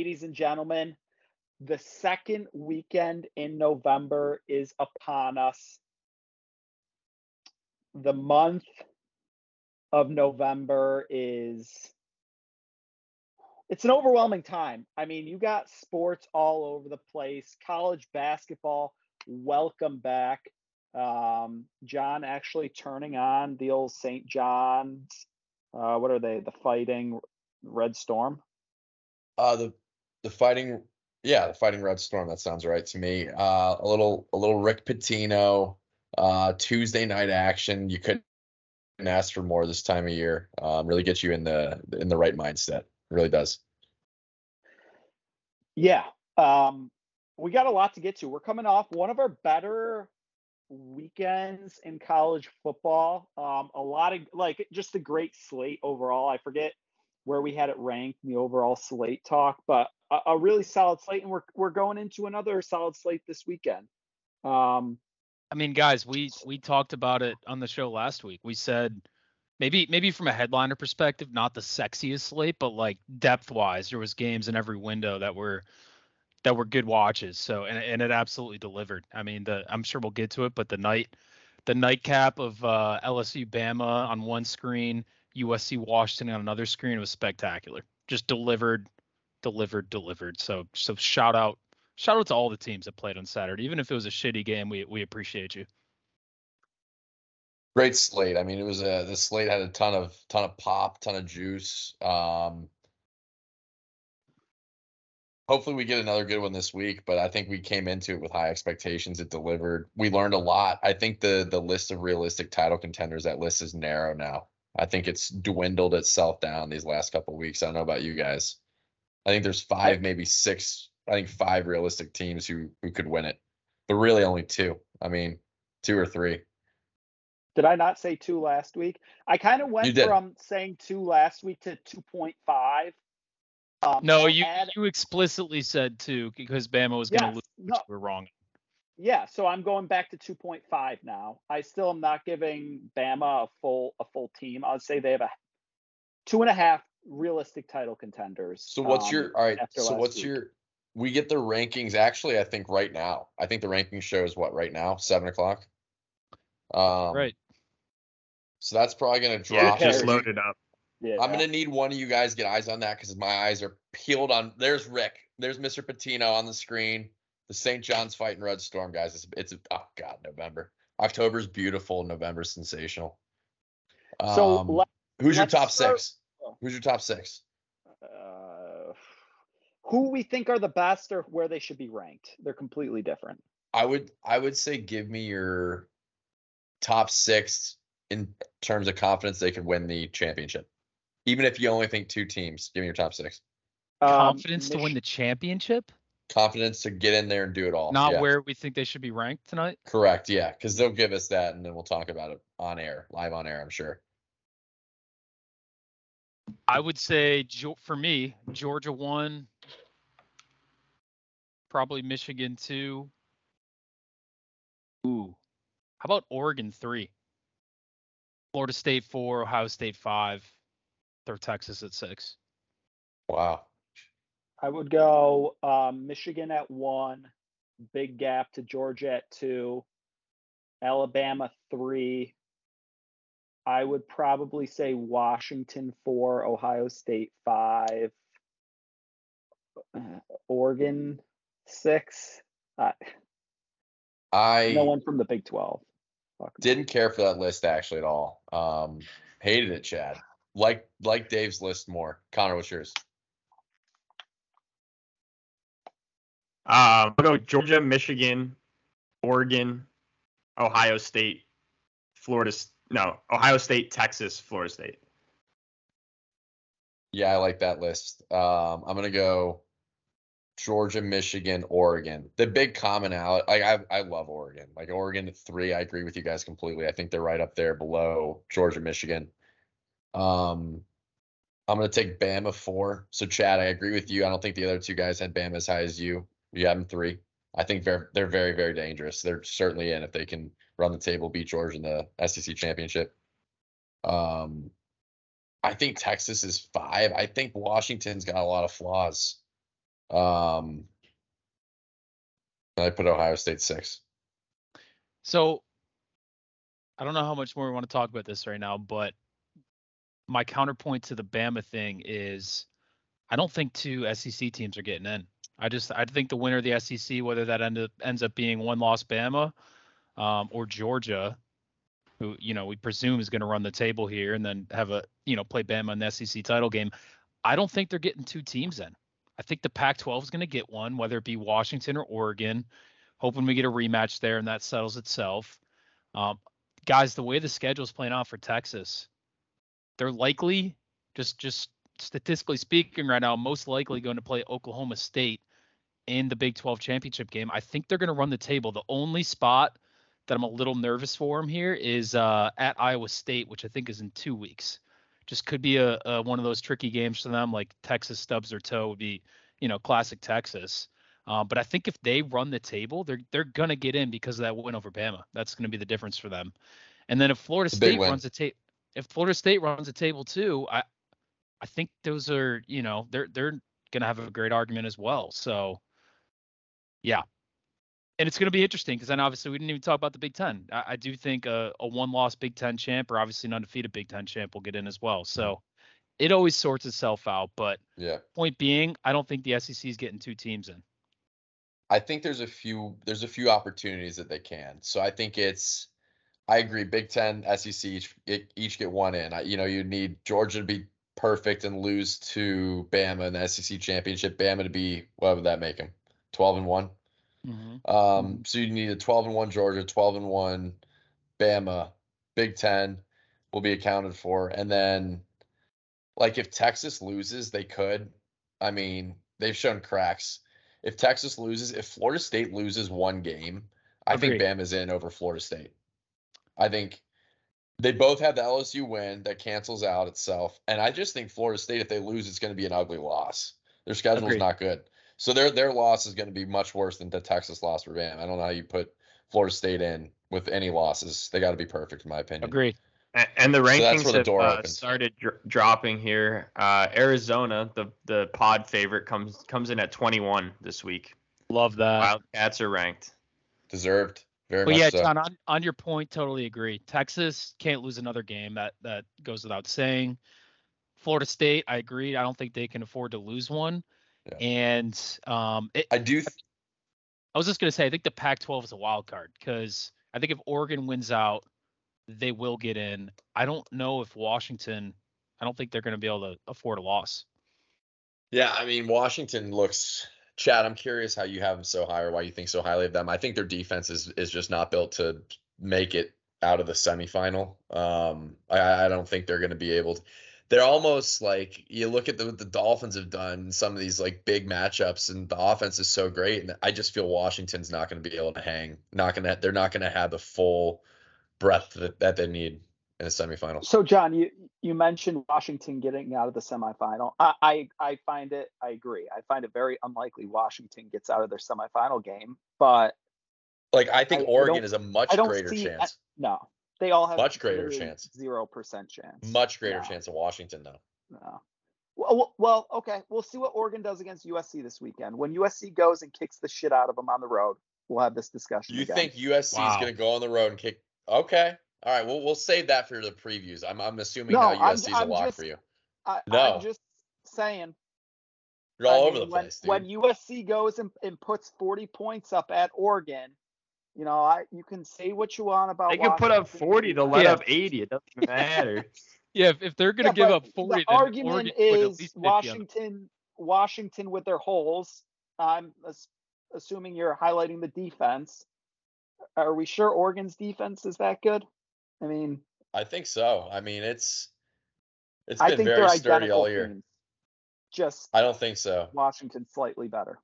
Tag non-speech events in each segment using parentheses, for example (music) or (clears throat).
ladies and gentlemen. The second weekend in November is upon us. The month of November is it's an overwhelming time. I mean, you got sports all over the place. College basketball, welcome back. Um, John actually turning on the old St. John's. Uh, what are they? The Fighting Red Storm. Uh, the the fighting, yeah, the fighting Red Storm. That sounds right to me. Uh, a little a little Rick Pitino. Uh, Tuesday night action. You couldn't ask for more this time of year. Um, really gets you in the in the right mindset. It really does. Yeah. Um, we got a lot to get to. We're coming off one of our better weekends in college football. Um, a lot of like just a great slate overall. I forget where we had it ranked in the overall slate talk, but a, a really solid slate, and we're we're going into another solid slate this weekend. Um, I mean, guys, we we talked about it on the show last week. We said maybe maybe from a headliner perspective, not the sexiest slate, but like depth wise, there was games in every window that were that were good watches. So and and it absolutely delivered. I mean, the I'm sure we'll get to it, but the night the nightcap of uh, LSU Bama on one screen, USC Washington on another screen was spectacular. Just delivered, delivered, delivered. So so shout out shout out to all the teams that played on Saturday. Even if it was a shitty game, we we appreciate you. Great slate. I mean, it was a the slate had a ton of ton of pop, ton of juice. Um, hopefully we get another good one this week, but I think we came into it with high expectations. It delivered. We learned a lot. I think the the list of realistic title contenders, that list is narrow now. I think it's dwindled itself down these last couple weeks. I don't know about you guys. I think there's five, maybe six. I think five realistic teams who who could win it, but really only two. I mean, two or three. Did I not say two last week? I kind of went from saying two last week to two point five. Um, No, you add- you explicitly said two because Bama was going to Yes, lose. Which no. we're wrong. Yeah, so I'm going back to 2.5 now. I still am not giving Bama a full a full team. I'd say they have a two and a half realistic title contenders. So what's um, your all right? So what's week. your? We get the rankings actually. I think right now. I think the ranking shows what right now, seven o'clock. Um, right. So that's probably gonna drop. Yeah, just cares? loaded up. Yeah, I'm gonna need one of you guys get eyes on that because my eyes are peeled on. There's Rick. There's Mr. Pitino on the screen. The St. John's fighting Red Storm guys. It's it's oh god November. October's beautiful. November's sensational. So Um, let- who's your top start- six? Who's your top six? uh, who we think are the best or where they should be ranked. They're completely different. I would I would say give me your top six in terms of confidence they could win the championship. Even if you only think two teams, give me your top six. Um, Confidence to win the championship, Confidence to get in there and do it all. not yeah. where we think they should be ranked tonight. Correct. Yeah, because they'll give us that, and then we'll talk about it on air, live on air. I'm sure. I would say for me, Georgia one, probably Michigan two. Ooh, how about Oregon three? Florida State four, Ohio State five, throw Texas at six. Wow. I would go um, Michigan at one, big gap to Georgia at two, Alabama three. I would probably say Washington four, Ohio State five, uh, Oregon six. Uh, I no one from the Big Twelve. Fuck didn't care for that list actually at all. Um, hated it, Chad. Like like Dave's list more. Connor, what's yours? Um, I'll go Georgia, Michigan, Oregon, Ohio State, Florida. No, Ohio State, Texas, Florida State. Yeah, I like that list. Um, I'm gonna go Georgia, Michigan, Oregon. The big commonality, like I, I love Oregon. Like Oregon at three, I agree with you guys completely. I think they're right up there below Georgia, Michigan. Um, I'm gonna take Bama four. So Chad, I agree with you. I don't think the other two guys had Bama as high as you. Have them three. I think they're they're very very dangerous. They're certainly in if they can run the table, beat Georgia in the SEC championship. Um, I think Texas is five. I think Washington's got a lot of flaws. Um, I put Ohio State six. So I don't know how much more we want to talk about this right now, but my counterpoint to the Bama thing is I don't think two SEC teams are getting in. I just I think the winner of the SEC, whether that end up, ends up being one loss Bama um, or Georgia, who you know we presume is going to run the table here and then have a you know play Bama in the SEC title game. I don't think they're getting two teams in. I think the Pac-12 is going to get one, whether it be Washington or Oregon. Hoping we get a rematch there and that settles itself. Um, guys, the way the schedule is playing out for Texas, they're likely just just statistically speaking right now most likely going to play Oklahoma State in the Big 12 championship game. I think they're going to run the table. The only spot that I'm a little nervous for them here is uh, at Iowa State, which I think is in two weeks. Just could be a, a one of those tricky games for them, like Texas stubs their toe would be, you know, classic Texas. Um, but I think if they run the table, they're they're gonna get in because of that win over Bama. That's gonna be the difference for them. And then if Florida State runs a table, if Florida State runs a table too, I I think those are you know they're they're gonna have a great argument as well. So yeah. And it's going to be interesting because then obviously we didn't even talk about the Big Ten. I, I do think a, a one loss Big Ten champ or obviously an undefeated Big Ten champ will get in as well. So it always sorts itself out. But yeah, point being, I don't think the SEC is getting two teams in. I think there's a few there's a few opportunities that they can. So I think it's I agree. Big Ten, SEC each each get one in. I, you know, you need Georgia to be perfect and lose to Bama in the SEC championship. Bama to be what would that make them? 12 and one. Mm-hmm. Um, so you need a 12 and one Georgia, 12 and one Bama, Big Ten will be accounted for, and then like if Texas loses, they could. I mean, they've shown cracks. If Texas loses, if Florida State loses one game, I think Bama's in over Florida State. I think they both have the LSU win that cancels out itself, and I just think Florida State, if they lose, it's going to be an ugly loss. Their schedule is not good. So their their loss is going to be much worse than the Texas loss for Bam. I don't know how you put Florida State in with any losses. They got to be perfect, in my opinion. Agree. And, the rankings so have uh, started dr- dropping here. Uh, Arizona, the the pod favorite, comes comes in at 21 this week. Love that. Wildcats are ranked. Deserved. Very but yeah, so. John, on, on your point, totally agree. Texas can't lose another game. That that goes without saying. Florida State, I agree. I don't think they can afford to lose one. Yeah. And um, it, I do. Th- I was just gonna say, I think the Pac-12 is a wild card because I think if Oregon wins out, they will get in. I don't know if Washington. I don't think they're going to be able to afford a loss. Yeah, I mean Washington looks. Chad, I'm curious how you have them so high or why you think so highly of them. I think their defense is is just not built to make it out of the semifinal. Um, I, I don't think they're going to be able to they're almost like you look at the, what the Dolphins have done some of these like big matchups, and the offense is so great, and I just feel Washington's not going to be able to hang. Not going to. They're not going to have the full breadth that, that they need in a semifinal. So, John, you you mentioned Washington getting out of the semifinal. I, I I find it. I agree. I find it very unlikely Washington gets out of their semifinal game, but like I think I, Oregon I is a much greater see, chance. no, they all have much greater chance. Zero percent chance. Much greater no. chance of Washington though. No. Well, well, okay. We'll see what Oregon does against USC this weekend. When USC goes and kicks the shit out of them on the road, we'll have this discussion. You again. think USC wow. is going to go on the road and kick? Okay. All right. Well, we'll save that for the previews. I'm, I'm assuming no, now USC is a lock just, for you. I, no. I'm just saying. You're all I over the place. When, when USC goes and, and puts 40 points up at Oregon, you know, I you can say what you want about. They can put up forty, they'll let yeah. up eighty. It doesn't matter. (laughs) yeah, if, if they're gonna yeah, give up forty, the argument is Washington. Washington with their holes. I'm assuming you're highlighting the defense. Are we sure Oregon's defense is that good? I mean, I think so. I mean, it's it's been very sturdy all year. Teams. Just I don't think so. Washington slightly better.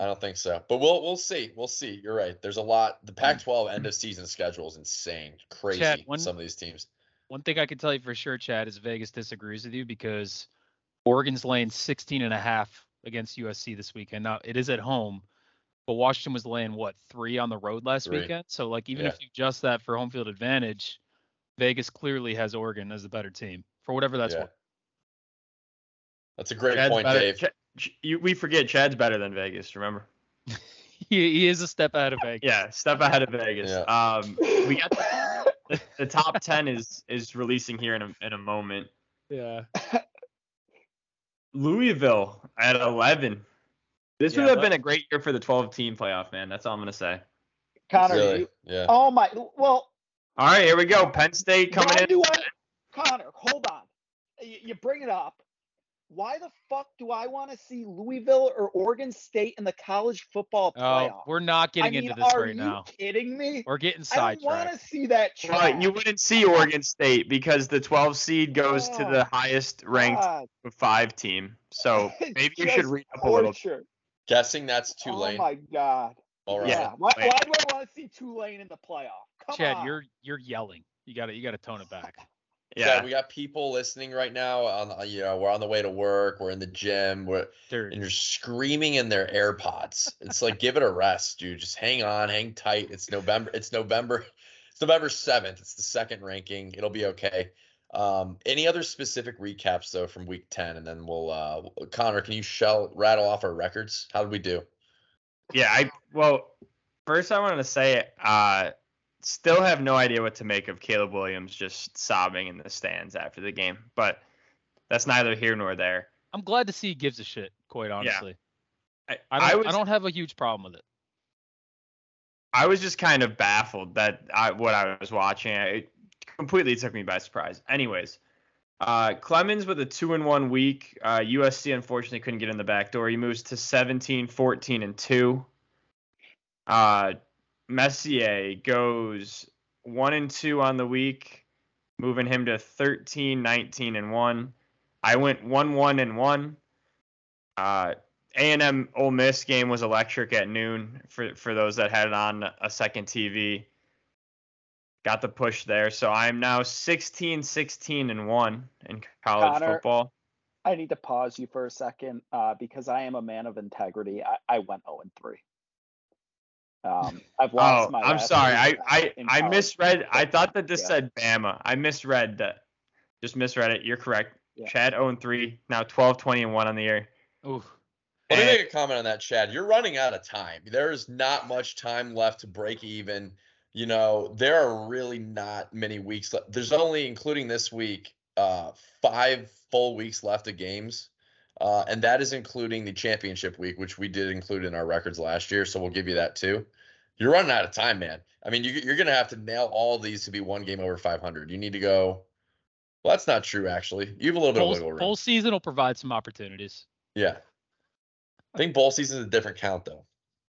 I don't think so, but we'll we'll see. We'll see. You're right. There's a lot. The hmm. Pac-12 end of season schedule is insane, crazy. Chad, one, some of these teams. One thing I can tell you for sure, Chad, is Vegas disagrees with you because Oregon's laying 16 and a half against USC this weekend. Now it is at home, but Washington was laying what three on the road last Three. weekend. So like even Yeah. if you adjust that for home field advantage, Vegas clearly has Oregon as the better team for whatever that's yeah. worth. That's a great Chad's point, better- Dave. Ch- Ch- you, we forget Chad's better than Vegas. Remember? (laughs) He, he is a step ahead of Vegas. Yeah, step ahead of Vegas. Yeah. Um, we got (laughs) the, the top ten is is releasing here in a in a moment. Yeah. Louisville at eleven. This Yeah, would have but- been a great year for the twelve team playoff, man. That's all I'm gonna say. Connor, Really? you- Yeah. oh my, well, All right, here we go. Penn State coming in. I, Connor, hold on. You, you bring it up. Why the fuck do I want to see Louisville or Oregon State in the college football oh, playoff? Oh, we're not I getting mean, into this right now. are you kidding me? We're getting sidetracked. I don't want to see that. Well, Trash. you wouldn't see Oregon State because the 12 seed goes to the Oh, highest ranked God, five team. So (laughs) maybe you should read up a little. Torture. Guessing that's Tulane. Oh my god. All right. Yeah. Why, why do I want to see Tulane in the playoff? Come Chad, on. you're you're yelling. You gotta you gotta tone it back. (laughs) Yeah. Yeah. we got people listening right now. On uh, you know, we're on the way to work. We're in the gym. We're Dude, and you're screaming in their AirPods. It's like give it a rest, dude. Just hang on, hang tight. It's November. It's November. It's November seventh. It's the second ranking. It'll be okay. Um, any other specific recaps though from week ten, and then we'll uh Connor, can you shell rattle off our records? How did we do? Yeah, I well, first I wanted to say, uh, still have no idea what to make of Caleb Williams just sobbing in the stands after the game, but that's neither here nor there. I'm glad to see he gives a shit. Quite honestly, I, I I don't was I don't have a huge problem with it. I was just kind of baffled that I, what I was watching. It completely took me by surprise. Anyways, uh, Clemens with a two and one week. Uh, USC unfortunately couldn't get in the back door. He moves to 17, 14, and two. Uh, Messier goes one and two on the week, moving him to 13, 19, and one. I went one, one, and one. Uh, a&M Ole Miss game was electric at noon for for those that had it on a second TV. Got the push there, so I'm now 16, 16, and one in college Connor, football. I need to pause you for a second uh, because I am a man of integrity. I, I went 0 and 3. Um, I've lost Oh, my. I'm sorry. I I, I misread. I thought that this Yeah. said Bama. I misread that. Just misread it. You're correct. Yeah. Chad 0 and 3. Now 12, 20, and one on the year. Ooh, Let me And- make a comment on that, Chad. You're running out of time. There is not much time left to break even. You know, there are really not many weeks left. There's only, including this week, uh, five full weeks left of games. Uh, and that is including the championship week, which we did include in our records last year. So we'll give you that too. You're running out of time, man. I mean, you, you're going to have to nail all these to be one game over 500. You need to go. Well, that's not true, actually. You have a little bit of wiggle room. full season will provide some opportunities. Yeah. I think bowl season is a different count, though.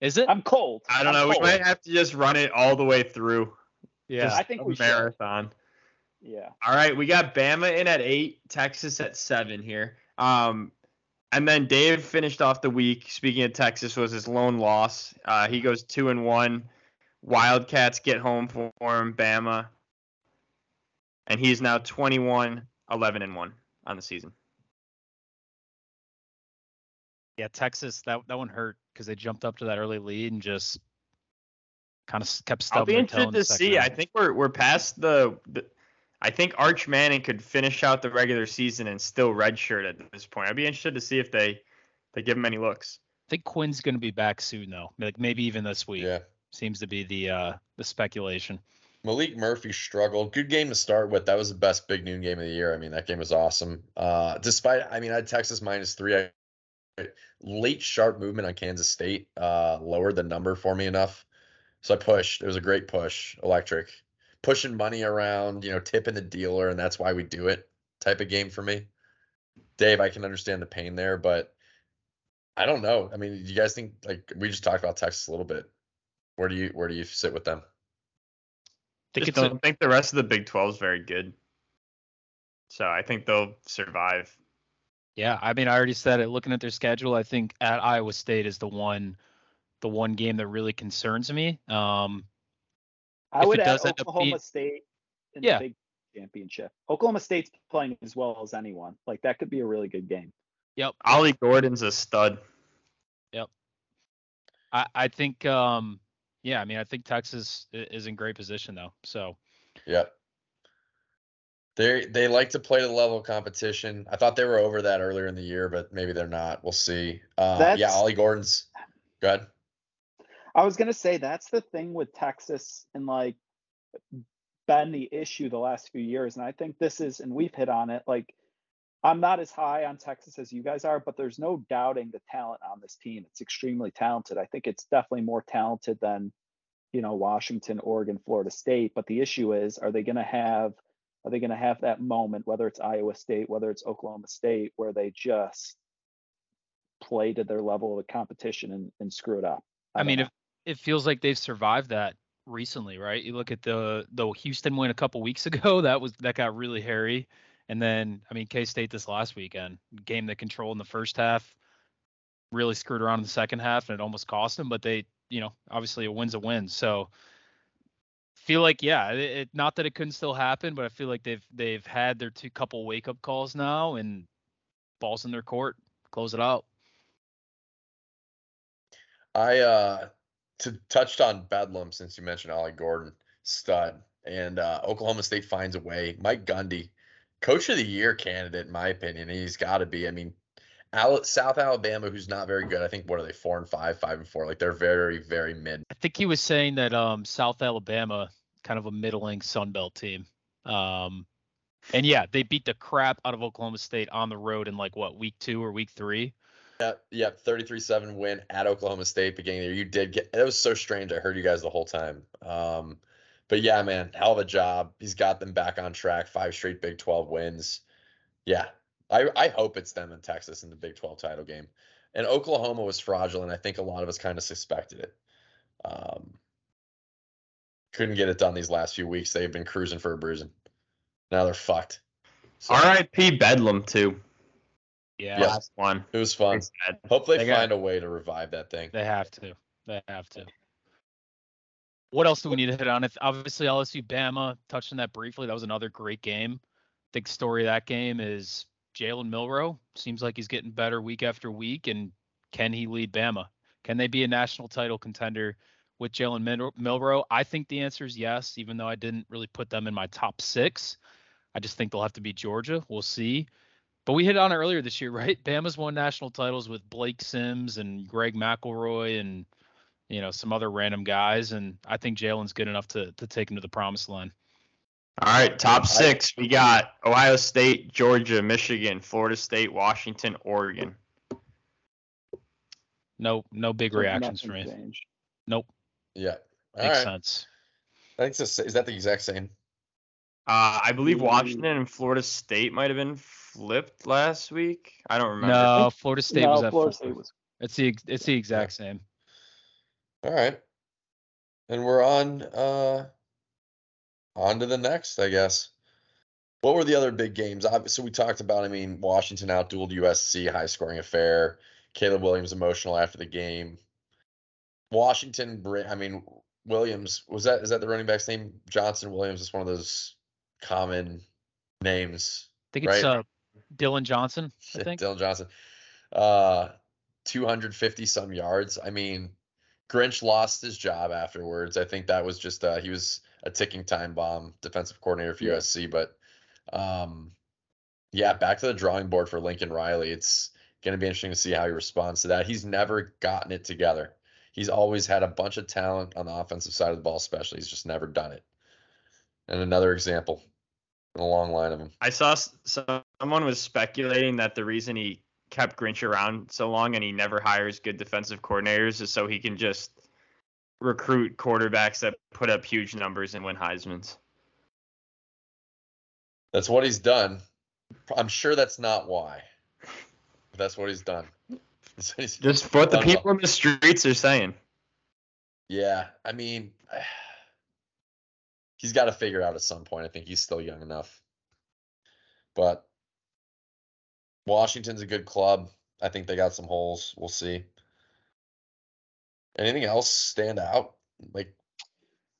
Is it? I'm cold. I don't I'm know. We might have to just run it all the way through. yeah. Just I think a we should. marathon. Yeah. All right, we got Bama in at eight, Texas at seven here. Um, and then Dave finished off the week. Speaking of Texas, was his lone loss. Uh, he goes two and one. Wildcats get home for him, Bama, and he's now 21, 11 and one on the season. Yeah, Texas. That that one hurt because they jumped up to that early lead and just kind of kept stubbing. I'll be their toe in interested to second see. I think we're we're past the, the. I think Arch Manning could finish out the regular season and still redshirt at this point. I'd be interested to see if they they give him any looks. I think Quinn's going to be back soon though. Like maybe even this week. Yeah. Seems to be the uh the speculation. Maalik Murphy struggled. Good game to start with. That was the best big noon game of the year. I mean, that game was awesome. Uh, despite, I mean, I had Texas minus three. I, late sharp movement on Kansas State uh, lowered the number for me enough, so I pushed. It was a great push, electric, pushing money around, you know, tipping the dealer, and that's why we do it. Type of game for me. Dave, I can understand the pain there, but I don't know. I mean, do you guys think like we just talked about Texas a little bit? Where do you where do you sit with them? I think Just it's a, don't think the rest of the Big 12 is very good. So I think they'll survive. Yeah. I mean, I already said it. Looking at their schedule, I think at Iowa State is the one, the one game that really concerns me. Um, I would it add does end up Oklahoma being- State in Yeah. the Big Championship. Oklahoma State's playing as well as anyone. Like that could be a really good game. yep. Ollie Gordon's a stud. Yep, I, I think um yeah, I mean I think Texas is in great position though. So Yep. They they like to play to the level of competition. I thought they were over that earlier in the year, but maybe they're not. We'll see. Uh, yeah, Ollie Gordon's good. I was gonna say that's the thing with Texas and like been the issue the last few years, and I think this is, and we've hit on it. Like, I'm not as high on Texas as you guys are, but there's no doubting the talent on this team. It's extremely talented. I think it's definitely more talented than, you know, Washington, Oregon, Florida State. But the issue is, are they gonna have, are they gonna have that moment, whether it's Iowa State, whether it's Oklahoma State, where they just play to their level of the competition and, and screw it up? I, don't mean if it feels like they've survived that recently, right? You look at the the Houston win a couple weeks (laughs) ago, that was that got really hairy. And then I mean K State this last weekend, game they controlled in the first half, really screwed around in the second half and it almost cost them, but they, you know, obviously a win's a win. So feel like yeah, it, it not that it couldn't still happen, but I feel like they've they've had their two couple wake up calls now and balls in their court, close it out. I uh to touched on Bedlam since you mentioned Ollie Gordon, stud, and uh, Oklahoma State finds a way. Mike Gundy, coach of the year candidate, in my opinion. He's got to be. I mean, Al- South Alabama, who's not very good. I think what are they four and five, five and four? Like they're very, very mid. I think he was saying that um, South Alabama, kind of a middling Sun Belt team. Um, and yeah, they beat the crap out of Oklahoma State on the road in like what week two or week three. Yeah, yep, 33-7 win at Oklahoma State beginning of the year. You did get it was so strange. I heard you guys the whole time. Um, but yeah, man, hell of a job. He's got them back on track. Five straight Big 12 wins. Yeah. I, I hope it's them in Texas in the Big 12 title game. And Oklahoma was fraudulent. I think a lot of us kind of suspected it. Um, couldn't get it done these last few weeks. They've been cruising for a bruising. Now they're fucked. So, R.I.P. Bedlam too. Yeah, Yeah. Last one. it was fun. Pretty sad. Hope they, They got- find a way to revive that thing. they have to. They have to. What else do we need to hit on? It's obviously LSU Bama. Touched on that briefly. That was another great game. Big story of that game is Jalen Milroe. Seems like he's getting better week after week. And can he lead Bama? Can they be a national title contender with Jalen Mil- Milroe? I think the answer is yes, even though I didn't really put them in my top six. I just think they'll have to be Georgia. We'll see. But we hit on it earlier this year, (laughs) right? Bama's won national titles with Blake Sims and Greg McElroy and you know some other random guys, and I think Jalen's good enough to to take him to the promised land. All right, top six. We got Ohio State, Georgia, Michigan, Florida State, Washington, Oregon. No, no big reactions for nothing me. changed. Nope, Yeah. All makes right. sense. I think it's the, is that the exact same? Uh, I believe Washington and Florida State might have been flipped last week. I don't remember. No, Florida State no, was at Florida. State was It's the it's the exact same. All right. And we're on uh on to the next, I guess. What were the other big games? Obviously, we talked about, I mean, Washington outdueled USC, high scoring affair. Caleb Williams emotional after the game. Washington, I mean, Williams, was that is that the running back's name? Johnson Williams is one of those common names. I think it's Right. uh Dillon Johnson. I (laughs) think. Dillon Johnson. Uh 250 some yards. I mean, Grinch lost his job afterwards. I think that was just uh he was a ticking time bomb defensive coordinator for USC, but um yeah, back to the drawing board for Lincoln Riley. It's going to be interesting to see how he responds to that. He's never gotten it together. He's always had a bunch of talent on the offensive side of the ball, especially. He's just never done it. And another example in a long line of them. I saw someone was speculating that the reason he kept Grinch around so long and he never hires good defensive coordinators is so he can just recruit quarterbacks that put up huge numbers and win Heisman's. That's what he's done. I'm sure that's not why. But that's what he's done. (laughs) That's what he's- Just what the well. people in the streets are saying. yeah, I mean, (sighs) he's got to figure out at some point. I think he's still young enough. But Washington's a good club. I think they got some holes. We'll see. Anything else stand out? Like,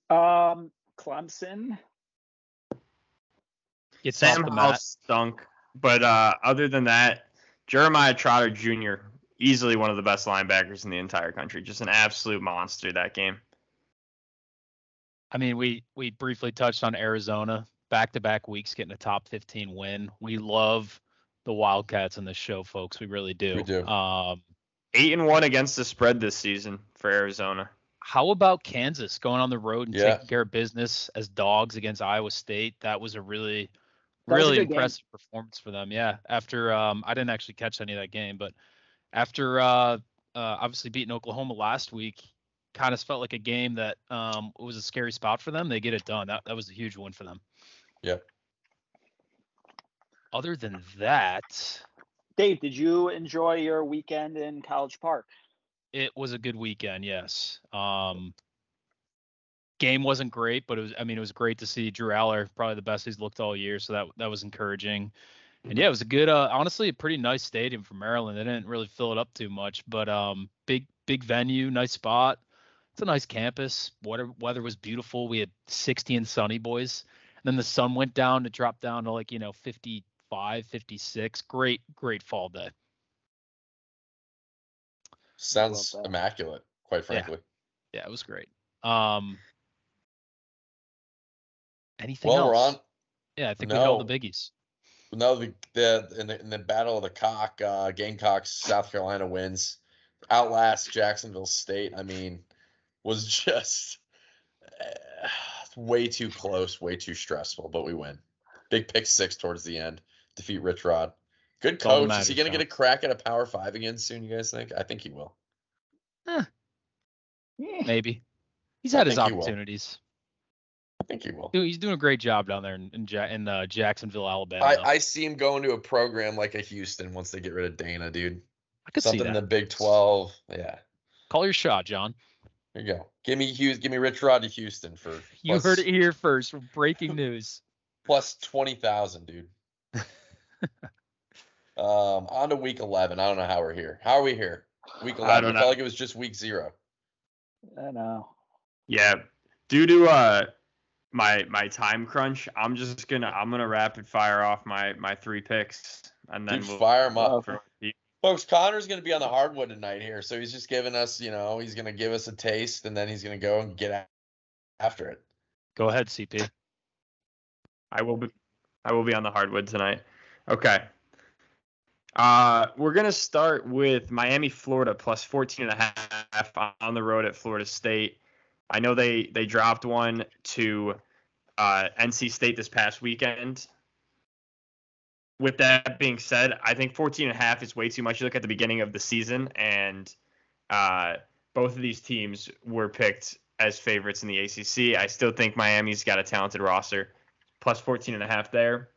Um, Clemson. It's off Sam the Howell stunk, but uh, other than that, Jeremiah Trotter Jr. easily one of the best linebackers in the entire country. Just an absolute monster that game. I mean, we we briefly touched on Arizona back to back weeks getting a top 15 win. We love the Wildcats in this show, folks. We really do. We do. Um, Eight and one against the spread this season for Arizona. how about Kansas going on the road and Yeah. taking care of business as dogs against Iowa State? That was a really, That was a really game. impressive performance for them. Yeah. After um, I didn't actually catch any of that game, but after uh, uh, obviously beating Oklahoma last week, kind of felt like a game that um, was a scary spot for them. They get it done. That that was a huge win for them. Yeah. Other than that, Dave, did you enjoy your weekend in College Park? It was a good weekend. Yes. Um, game wasn't great, but it was. I mean, it was great to see Drew Allar, probably the best he's looked all year. So that that was encouraging. And yeah, it was a good. Uh, honestly, a pretty nice stadium for Maryland. They didn't really fill it up too much, but um, big big venue, nice spot. It's a nice campus. Weather weather was beautiful. We had 60 and sunny boys. And then the sun went down. It dropped down to like you know 55, 56. Great great fall day. Sounds immaculate, quite frankly. Yeah, it was great. Um, anything Well, else? we're on. Yeah, I think we hit all No. the biggies. No, the, the in the in the battle of the cock, uh, Gamecocks, South Carolina wins, outlast Jacksonville State. I mean, was (laughs) just uh, way too close, way too stressful, but we win. Big pick six towards the end, defeat Rich Rod. Good coach. Is he gonna get a crack at a Power Five again soon? You guys think? I think he will. Yeah. Maybe. He's I had his think he will. opportunities. I think he will. Dude, He's doing a great job down there in in, ja- in uh, Jacksonville, Alabama. I. I see him going to a program like a Houston once they get rid of Dana, dude. I could see Something in that. the Big Twelve. Yeah. Call your shot, John. There you go. Give me Hughes. Give me Rich Rod to Houston for (laughs) You plus- heard it here first. Breaking news. (laughs) plus twenty thousand, dude. (laughs) um, on to week eleven. I don't know how we're here. How are we here? Week 11. I eleven. don't It know. felt like it was just week zero. I know. Yeah, due to uh my my time crunch, I'm just gonna I'm gonna rapid fire off my my three picks and then Dude, we'll fire 'em up. For- Folks, Connor's gonna be on the hardwood tonight here, so he's just giving us, you know, he's gonna give us a taste, and then he's gonna go and get after it. Go ahead, CP. I will be I will be on the hardwood tonight. Okay. Uh, we're gonna start with Miami, Florida, plus 14 and a half on the road at Florida State. I know they they dropped one to uh, NC State this past weekend. With that being said, I think 14 and a half is way too much. You look at the beginning of the season, and uh, both of these teams were picked as favorites in the ACC. I still think Miami's got a talented roster plus 14 and a half there.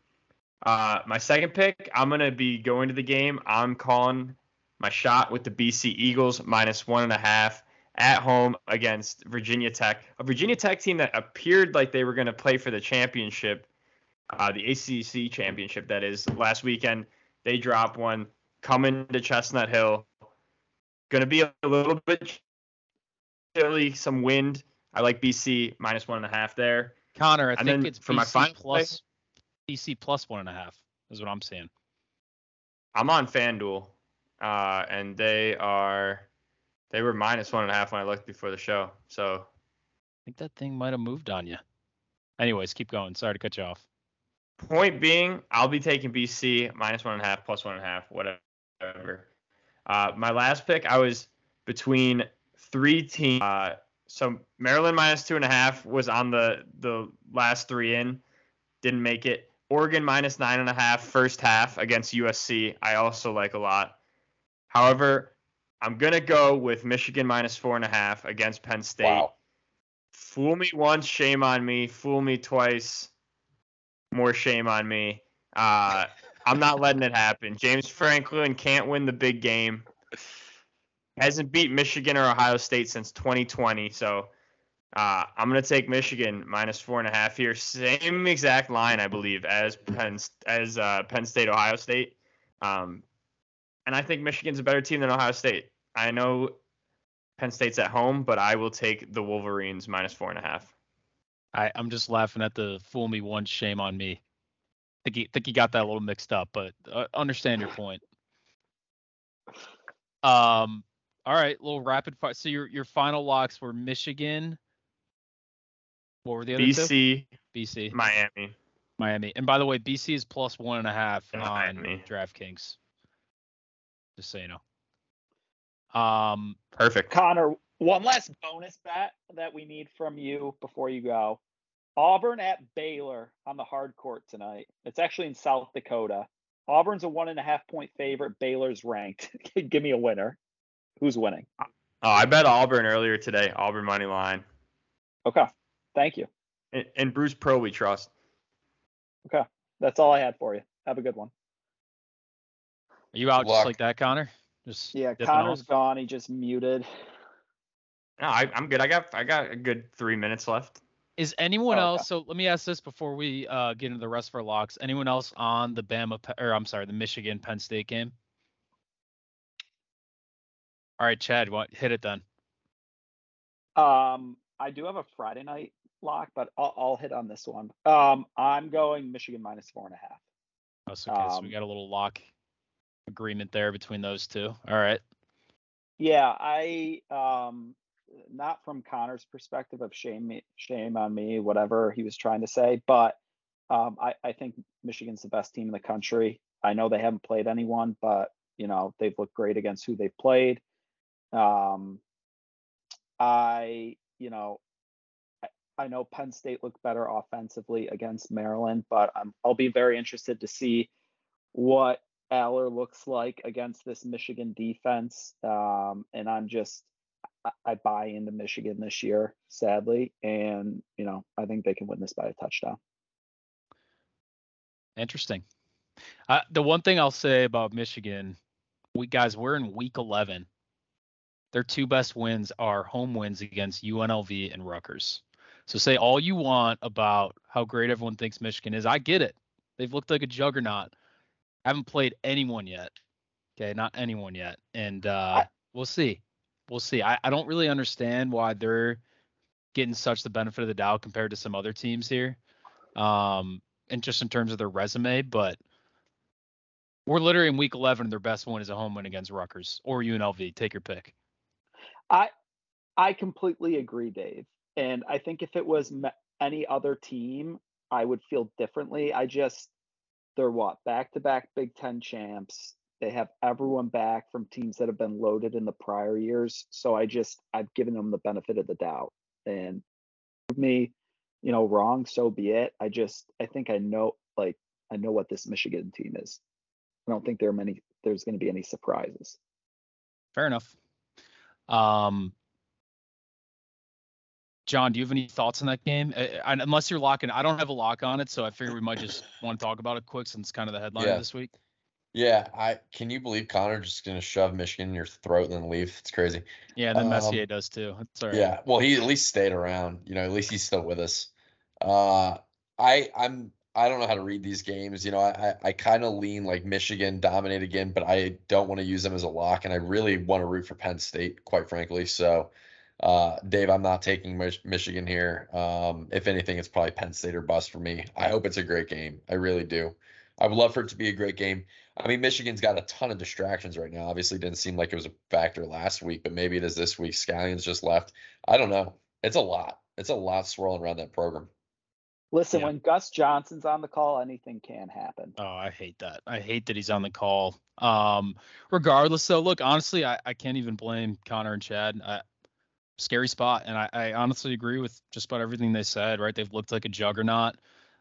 Uh, my second pick, I'm going to be going to the game. I'm calling my shot with the BC Eagles minus one and a half at home against Virginia Tech, a Virginia Tech team that appeared like they were going to play for the championship, uh, the ACC championship, that is, last weekend. They dropped one coming to Chestnut Hill. Going to be a little bit chilly, some wind. I like BC minus one and a half there. Connor, I And think it's for my BC final play- plus BC plus one and a half is what I'm seeing. I'm on FanDuel, uh, and they are they were minus one and a half when I looked before the show. So I think that thing might have moved on you. Anyways, keep going. Sorry to cut you off. point being, I'll be taking BC minus one and a half, plus one and a half, whatever. Uh, my last pick, I was between three teams. Uh, so Maryland minus two and a half was on the the last three in, didn't make it. Oregon minus nine and a half first half against USC. I also like a lot. However, I'm gonna go with Michigan minus four and a half against Penn State. Wow. Fool me once, shame on me. Fool me twice, more shame on me. Uh, I'm not letting it happen. James Franklin can't win the big game. Hasn't beat Michigan or Ohio State since 2020. So uh, I'm gonna take Michigan minus four and a half here. Same exact line, I believe, as Penn as uh, Penn State, Ohio State. Um, and I think Michigan's a better team than Ohio State. I know Penn State's at home, but I will take the Wolverines minus four and a half. I, I'm just laughing at the fool me once, shame on me. Think he think he got that a little mixed up, but uh, understand your point. Um, all right, little rapid fire. So your your final locks were Michigan. What were the other two? BC, BC, Miami. Miami. And by the way, BC is plus one and a half on Miami. DraftKings. Just so you know. Um, Perfect. Connor, one last bonus bet that we need from you before you go. Auburn at Baylor on the hard court tonight. It's actually in South Dakota. Auburn's a one and a half point favorite. Baylor's ranked. (laughs) Give me a winner. Who's winning? Oh, I bet Auburn earlier today. Auburn money line. Okay. Thank you. And, and Bruce Pearl we trust. Okay. That's all I had for you. Have a good one. are you out Good just like that, Connor? Just Yeah, dipping Connor's off? gone. He just muted. No, I, I'm good. I got I got a good three minutes left. Is anyone Oh, okay. else? So let me ask this before we uh, get into the rest of our locks. Anyone else on the Bama or I'm sorry, the Michigan Penn State game? All right, Chad, what hit it then? Um, I do have a Friday night lock, but I'll, I'll hit on this one. Um, I'm going Michigan minus four and a half. Oh, so, okay, so we Um, got a little lock agreement there between those two. All right. Yeah, I um not from Connor's perspective of shame shame on me, whatever he was trying to say, but um I, I think Michigan's the best team in the country. I know they haven't played anyone, but you know, they've looked great against who they've played. Um I, you know, I, know Penn State looked better offensively against Maryland, but I'm I'll be very interested to see what Allar looks like against this Michigan defense. Um, and I'm just, I, I buy into Michigan this year, sadly. And, you know, I think they can win this by a touchdown. Interesting. Uh, the one thing I'll say about Michigan, we guys, we're in week 11. Their two best wins are home wins against UNLV and Rutgers. So say all you want about how great everyone thinks Michigan is. I get it. They've looked like a juggernaut. I Haven't played anyone yet. Okay, not anyone yet. And uh, we'll see. We'll see. I, I don't really understand why they're getting such the benefit of the doubt compared to some other teams here. Um, and just in terms of their resume, but we're literally in week 11. and Their best win is a home win against Rutgers or UNLV. Take your pick. I, I completely agree, Dave. And I think if it was any other team, I would feel differently. I just, they're what, back to back Big Ten champs. They have everyone back from teams that have been loaded in the prior years. So I just, I've given them the benefit of the doubt. And me, you know, wrong, so be it. I just, I think I know, like, I know what this Michigan team is. I don't think there are many, there's going to be any surprises. Fair enough. Um, John, do you have any thoughts on that game? Uh, unless you're locking, I don't have a lock on it, so I figure we might just want to talk about it quick since it's kind of the headline Yeah. this week. Yeah, I can you believe Connor just gonna shove Michigan in your throat and then leave? It's crazy. Yeah, and then Um, Messier does too. Right. Yeah, well, he at least stayed around. You know, at least he's still with us. Uh, I I'm I don't know how to read these games. You know, I I, I kind of lean like Michigan dominate again, but I don't want to use them as a lock, and I really want to root for Penn State, quite frankly. So, uh, Dave, I'm not taking Mich- Michigan here. Um, if anything, it's probably Penn State or bust for me. I hope it's a great game. I really do. I would love for it to be a great game. I mean, Michigan's got a ton of distractions right now. Obviously, didn't seem like it was a factor last week, but maybe it is this week. Stalions just left. I don't know. It's a lot. It's a lot swirling around that program. Listen, Yeah. when Gus Johnson's on the call, anything can happen. Oh, I hate that. I hate that he's on the call. Um, regardless, though, look, honestly, I, I can't even blame Connor and Chad. I, scary spot, and I, I honestly agree with just about everything they said. Right, they've looked like a juggernaut.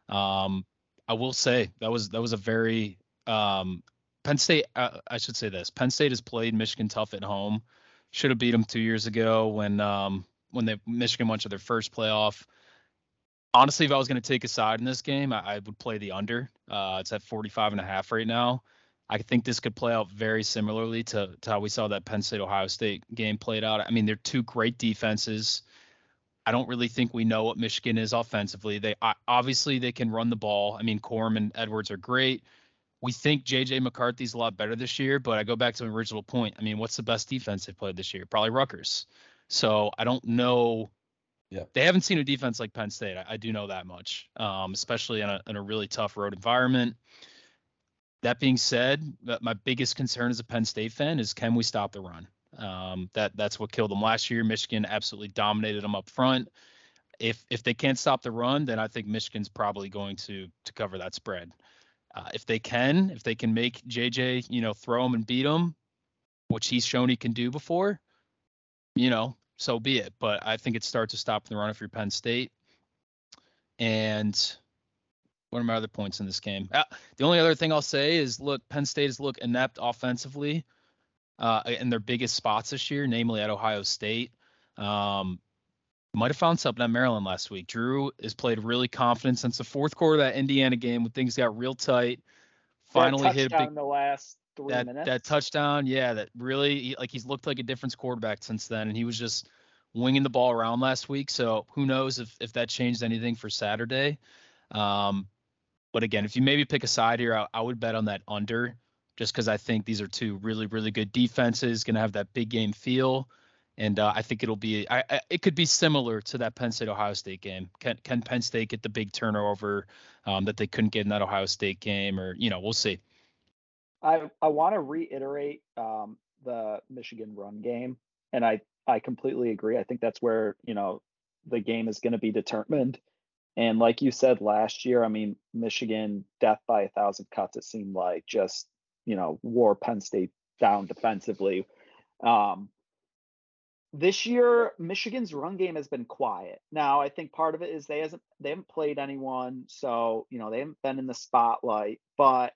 Um, I will say that was that was a very um, Penn State. Uh, I should say this: Penn State has played Michigan tough at home. Should have beat them two years ago when um, when they Michigan went to their first playoff honestly, if I was going to take a side in this game, I, I would play the under. Uh, it's at 45 and a half right now. I think this could play out very similarly to, to how we saw that Penn State Ohio State game played out. I mean, they're two great defenses. I don't really think we know what Michigan is offensively. They obviously they can run the ball. I mean, Corum and Edwards are great. We think JJ McCarthy's a lot better this year, but I go back to my original point. I mean, what's the best defense they played this year? Probably Rutgers. So I don't know Yeah. they haven't seen a defense like Penn State. I, I do know that much, um, especially in a, in a really tough road environment. That being said, my biggest concern as a Penn State fan is can we stop the run? Um, that that's what killed them last year. Michigan absolutely dominated them up front. If if they can't stop the run, then I think Michigan's probably going to to cover that spread. Uh, if they can, if they can make JJ, you know, throw him and beat him, which he's shown he can do before, you know, so be it. But I think it starts to stop the run if you're Penn State. And what are my other points in this game? Uh, the only other thing I'll say is look, Penn State has looked inept offensively uh, in their biggest spots this year, namely at Ohio State. Um, might have found something at Maryland last week. Drew has played really confident since the fourth quarter of that Indiana game when things got real tight. Finally hit a big in the last three that, minutes. That touchdown, yeah, that really like he's looked like a different quarterback since then, and he was just winging the ball around last week. So who knows if if that changed anything for Saturday. Um, but again, if you maybe pick a side here, I, I would bet on that under, just because I think these are two really really good defenses, going to have that big game feel. And uh, I think it'll be, I, I, it could be similar to that Penn State Ohio State game. Can, can Penn State get the big turnover um, that they couldn't get in that Ohio State game, or you know, we'll see. I I want to reiterate um, the Michigan run game, and I I completely agree. I think that's where you know the game is going to be determined. And like you said last year, I mean, Michigan death by a thousand cuts. It seemed like just you know wore Penn State down defensively. Um, this year, Michigan's run game has been quiet. Now, I think part of it is they hasn't they haven't played anyone, so you know they haven't been in the spotlight. But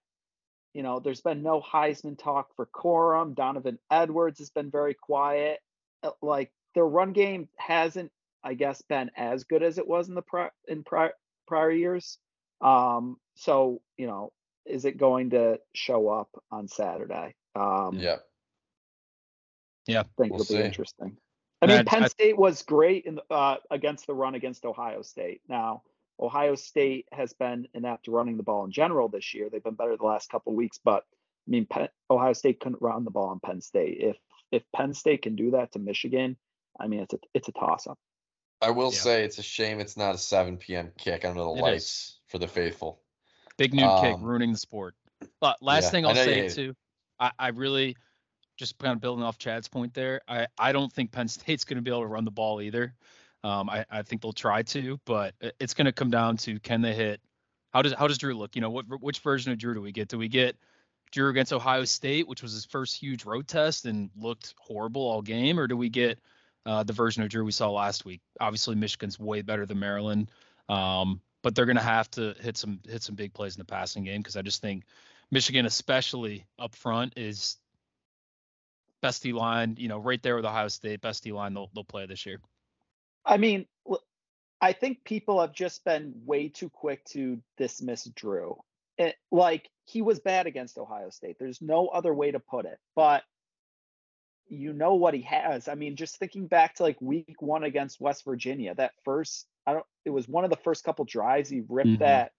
you know, there's been no Heisman talk for Corum. Donovan Edwards has been very quiet. Uh, like their run game hasn't, I guess, been as good as it was in the pri- in prior prior years. Um, so you know, is it going to show up on Saturday? Um, yeah. Yeah, I think we'll it'll see. be interesting. I mean, And Penn I- State was great in the, uh, against the run against Ohio State. Now, Ohio State has been inept running the ball in general this year. They've been better the last couple of weeks, but I mean, Penn, Ohio State couldn't run the ball on Penn State. If if Penn State can do that to Michigan, I mean, it's a it's a toss up. I will Yeah. say it's a shame it's not a 7 p.m. kick under the It is. lights for the faithful. Big kick Um, ruining the sport. But last yeah, thing I'll say too, I, I really just kind of building off Chad's point there. I, I don't think Penn State's going to be able to run the ball either. Um, I, I think they'll try to, but it's going to come down to can they hit? How does how does Drew look? You know, what which version of Drew do we get? Do we get Drew against Ohio State, which was his first huge road test and looked horrible all game, or do we get uh, the version of Drew we saw last week? Obviously, Michigan's way better than Maryland, um, but they're going to have to hit some hit some big plays in the passing game because I just think Michigan, especially up front, is best line. You know, right there with Ohio State, best line they'll they'll play this year. I mean, I think people have just been way too quick to dismiss Drew. It, like he was bad against Ohio State. There's no other way to put it. But you know what he has. I mean, just thinking back to like week one against West Virginia, that first, I don't, it was one of the first couple drives he ripped Mhm. that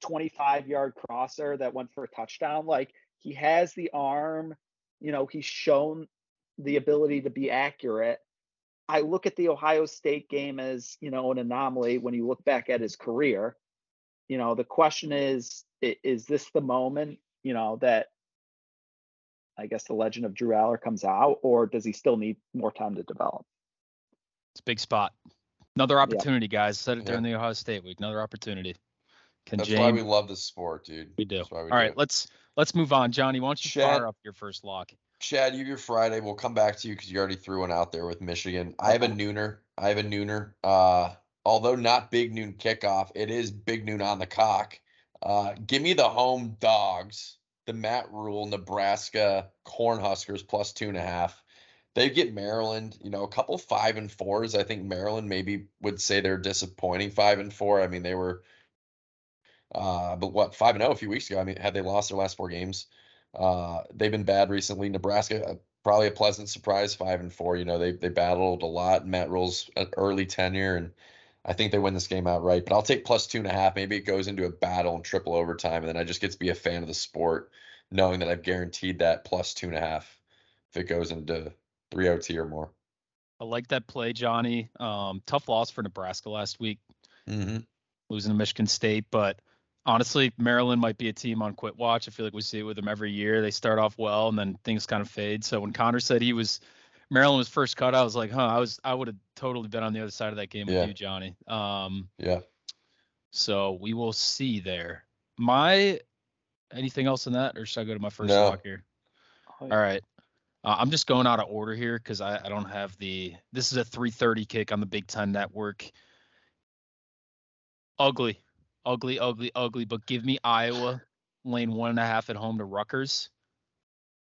25 yard crosser that went for a touchdown. Like he has the arm, you know, he's shown the ability to be accurate. I look at the Ohio State game as, you know, an anomaly when you look back at his career. You know, the question is, is this the moment, you know, that I guess the legend of Drew Allar comes out, or does he still need more time to develop? It's a big spot. Another opportunity, guys. Said it Yeah. during the Ohio State week. Another opportunity. Can That's James? why we love the sport, dude. we do. That's why we All right, it. let's let's move on. Johnny, why don't you Chad- fire up your first lock? Chad, you have your Friday. We'll come back to you because you already threw one out there with Michigan. I have a nooner. I have a nooner. Uh, although not big noon kickoff, it is big noon on the cock. Uh, give me the home dogs, the Matt Rhule, Nebraska Cornhuskers plus two and a half. They get Maryland, you know, a couple five and fours. I think Maryland maybe would say they're disappointing five and four. I mean, they were, uh, but what five and zero a few weeks ago. I mean, had they lost their last four games? Uh, they've been bad recently. Nebraska, uh, probably a pleasant surprise, five and four. You know, they they battled a lot. Matt Rhule's early tenure, and I think they win this game outright. But I'll take plus two and a half. Maybe it goes into a battle and triple overtime, and then I just get to be a fan of the sport, knowing that I've guaranteed that plus two and a half if it goes into three OT or more. I like that play, Johnny. Um, tough loss for Nebraska last week, Mm-hmm. losing to Michigan State, but honestly, Maryland might be a team on quit watch. I feel like we see it with them every year. They start off well and then things kind of fade. So when Connor said he was Maryland was first cut, I was like, huh, I was I would have totally been on the other side of that game Yeah. with you, Johnny. Um, Yeah. so we will see there. My anything else in that, or should I go to my first No. lock here? All right. Uh, I'm just going out of order here because I, I don't have the. This is a 3:30 kick on the Big Ten Network. Ugly, ugly, ugly, ugly. But give me Iowa lane one and a half at home to Rutgers.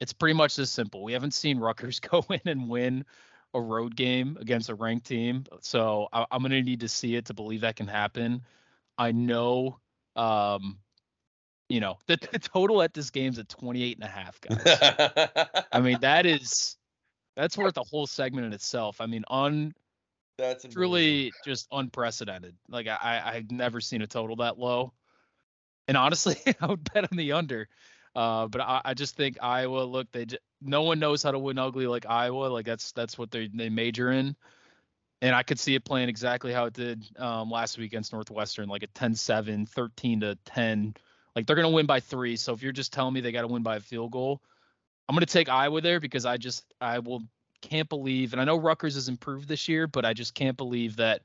It's pretty much this simple. We haven't seen Rutgers (laughs) go in and win a road game against a ranked team, so I, I'm gonna need to see it to believe that can happen. I know, um, you know, (laughs) the, the total at this game's at 28 and a half, (laughs) guys. I mean, that is that's worth a whole segment in itself. I mean, on That's truly just unprecedented. Like I, I I've never seen a total that low. And honestly, I would bet on the under. Uh, but I, I just think Iowa. Look, they j- no one knows how to win ugly like Iowa. Like that's that's what they they major in. And I could see it playing exactly how it did um, last week against Northwestern, like a 10-7, 13 to 10. Like they're gonna win by three. So if you're just telling me they got to win by a field goal, I'm gonna take Iowa there because I just I will can't believe, and I know Rutgers has improved this year, but I just can't believe that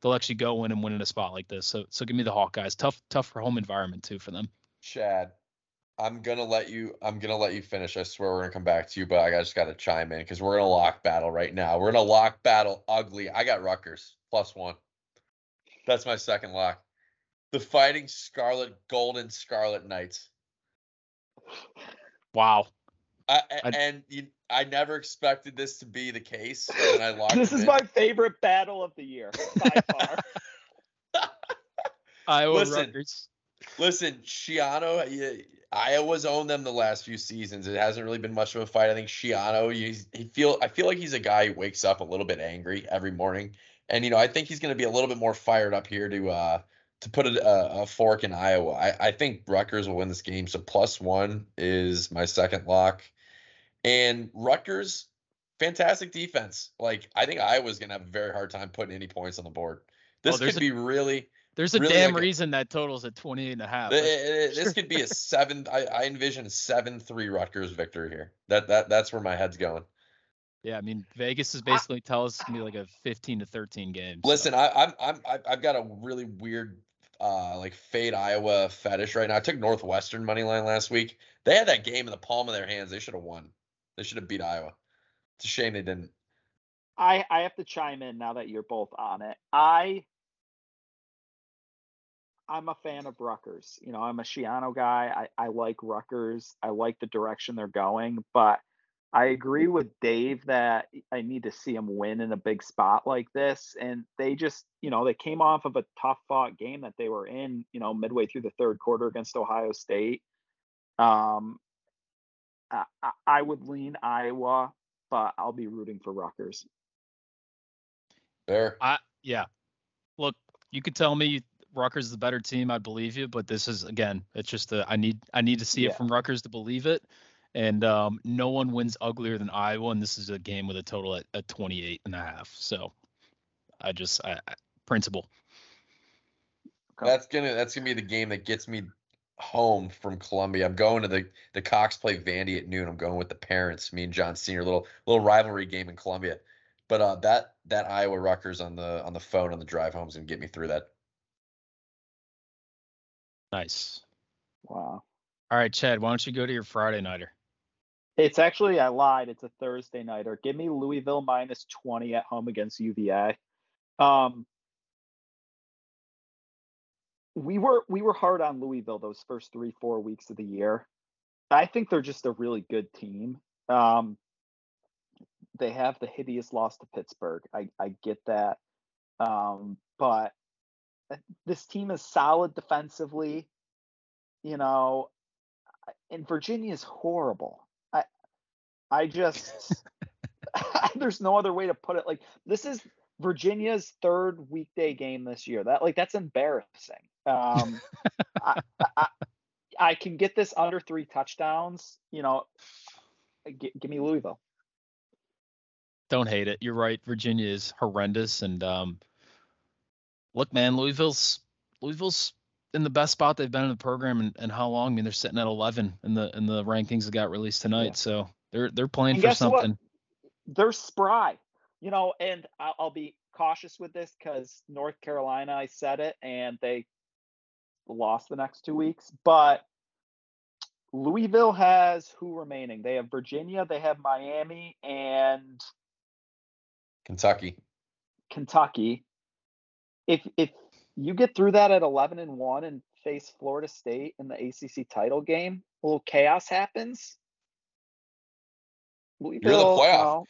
they'll actually go in and win in a spot like this. So so give me the Hawkeyes. Tough tough for home environment too for them. Chad, I'm gonna let you. I'm gonna let you finish. I swear we're gonna come back to you, but I just gotta chime in because we're gonna lock battle right now. We're gonna lock battle ugly. I got Rutgers plus one. That's my second lock. The Fighting Scarlet Golden Scarlet Knights. Wow. I, a- I'd- and you, I never expected this to be the case, and I locked. This is in. my favorite battle of the year by (laughs) far. (laughs) Iowa Listen. Rutgers. Listen, Schiano, Iowa's owned them the last few seasons. It hasn't really been much of a fight. I think Schiano, he feel I feel like he's a guy who wakes up a little bit angry every morning, and you know I think he's going to be a little bit more fired up here to uh to put a, a, fork in Iowa. I, I think Rutgers will win this game. So plus one is my second lock, and Rutgers, fantastic defense. Like I think Iowa's going to have a very hard time putting any points on the board. This Oh, could a- be really There's a really damn like a- reason that total's at 28 and a half. Th- That's- eh, eh, This could be a seven. I, I envision a seven-three Rutgers victory here. That that that's where my head's going. yeah, I mean Vegas is basically tell us it's gonna be like a 15 to 13 game. so- Listen, I, I'm I'm I- I've got a really weird uh like fade Iowa fetish right now. I took Northwestern money line last week. They had that game in the palm of their hands. They should have won. They should have beat Iowa. It's a shame they didn't. I I have to chime in now that you're both on it. I I'm a fan of Rutgers. You know, I'm a Schiano guy. I, I like Rutgers. I like the direction they're going, but I agree with Dave that I need to see them win in a big spot like this. And they just, you know, they came off of a tough fought game that they were in, you know, midway through the third quarter against Ohio State. Um, I, I- I would lean Iowa, but I'll be rooting for Rutgers. There. I yeah. Look, you could tell me Rutgers is the better team, I'd believe you, but this is again, it's just a, I need I need to see Yeah. it from Rutgers to believe it. And um, no one wins uglier than Iowa, and this is a game with a total at, at 28 and a half. So I just I, I principle. That's gonna that's gonna be the game that gets me home from Columbia. I'm going to the the Cocks play Vandy at noon. I'm going with the parents. Me and John Senior little little rivalry game in Columbia. But uh, that that Iowa Rutgers on the on the phone on the drive home is gonna get me through that. Nice. Wow. All right, Chad, why don't you go to your Friday nighter? It's actually I lied. It's a Thursday nighter. Give me Louisville minus 20 at home against UVA. Um we were we were hard on Louisville those first 3 4 weeks of the year. I think they're just a really good team. Um they have the hideous loss to Pittsburgh. I I get that. Um but this team is solid defensively. You know, and Virginia is horrible. I I just (laughs) (laughs) there's no other way to put it. Like this is Virginia's third weekday game this year. That like that's embarrassing. Um, I, I I can get this under three touchdowns. You know, g- give me Louisville. Don't hate it. You're right. Virginia is horrendous, and um, look, man, Louisville's Louisville's in the best spot they've been in the program and, and how long? I mean, they're sitting at 11 in the in the rankings that got released tonight. Yeah. So they're they're playing And for guess what? something. they're spry, you know, and I'll, I'll be cautious with this because North Carolina, I said it, and they lost the next two weeks. But Louisville has who remaining? They have Virginia, they have Miami, and Kentucky. Kentucky. If if you get through that at eleven and one and face Florida State in the ACC title game, a little chaos happens. Louisville, you playoff. know,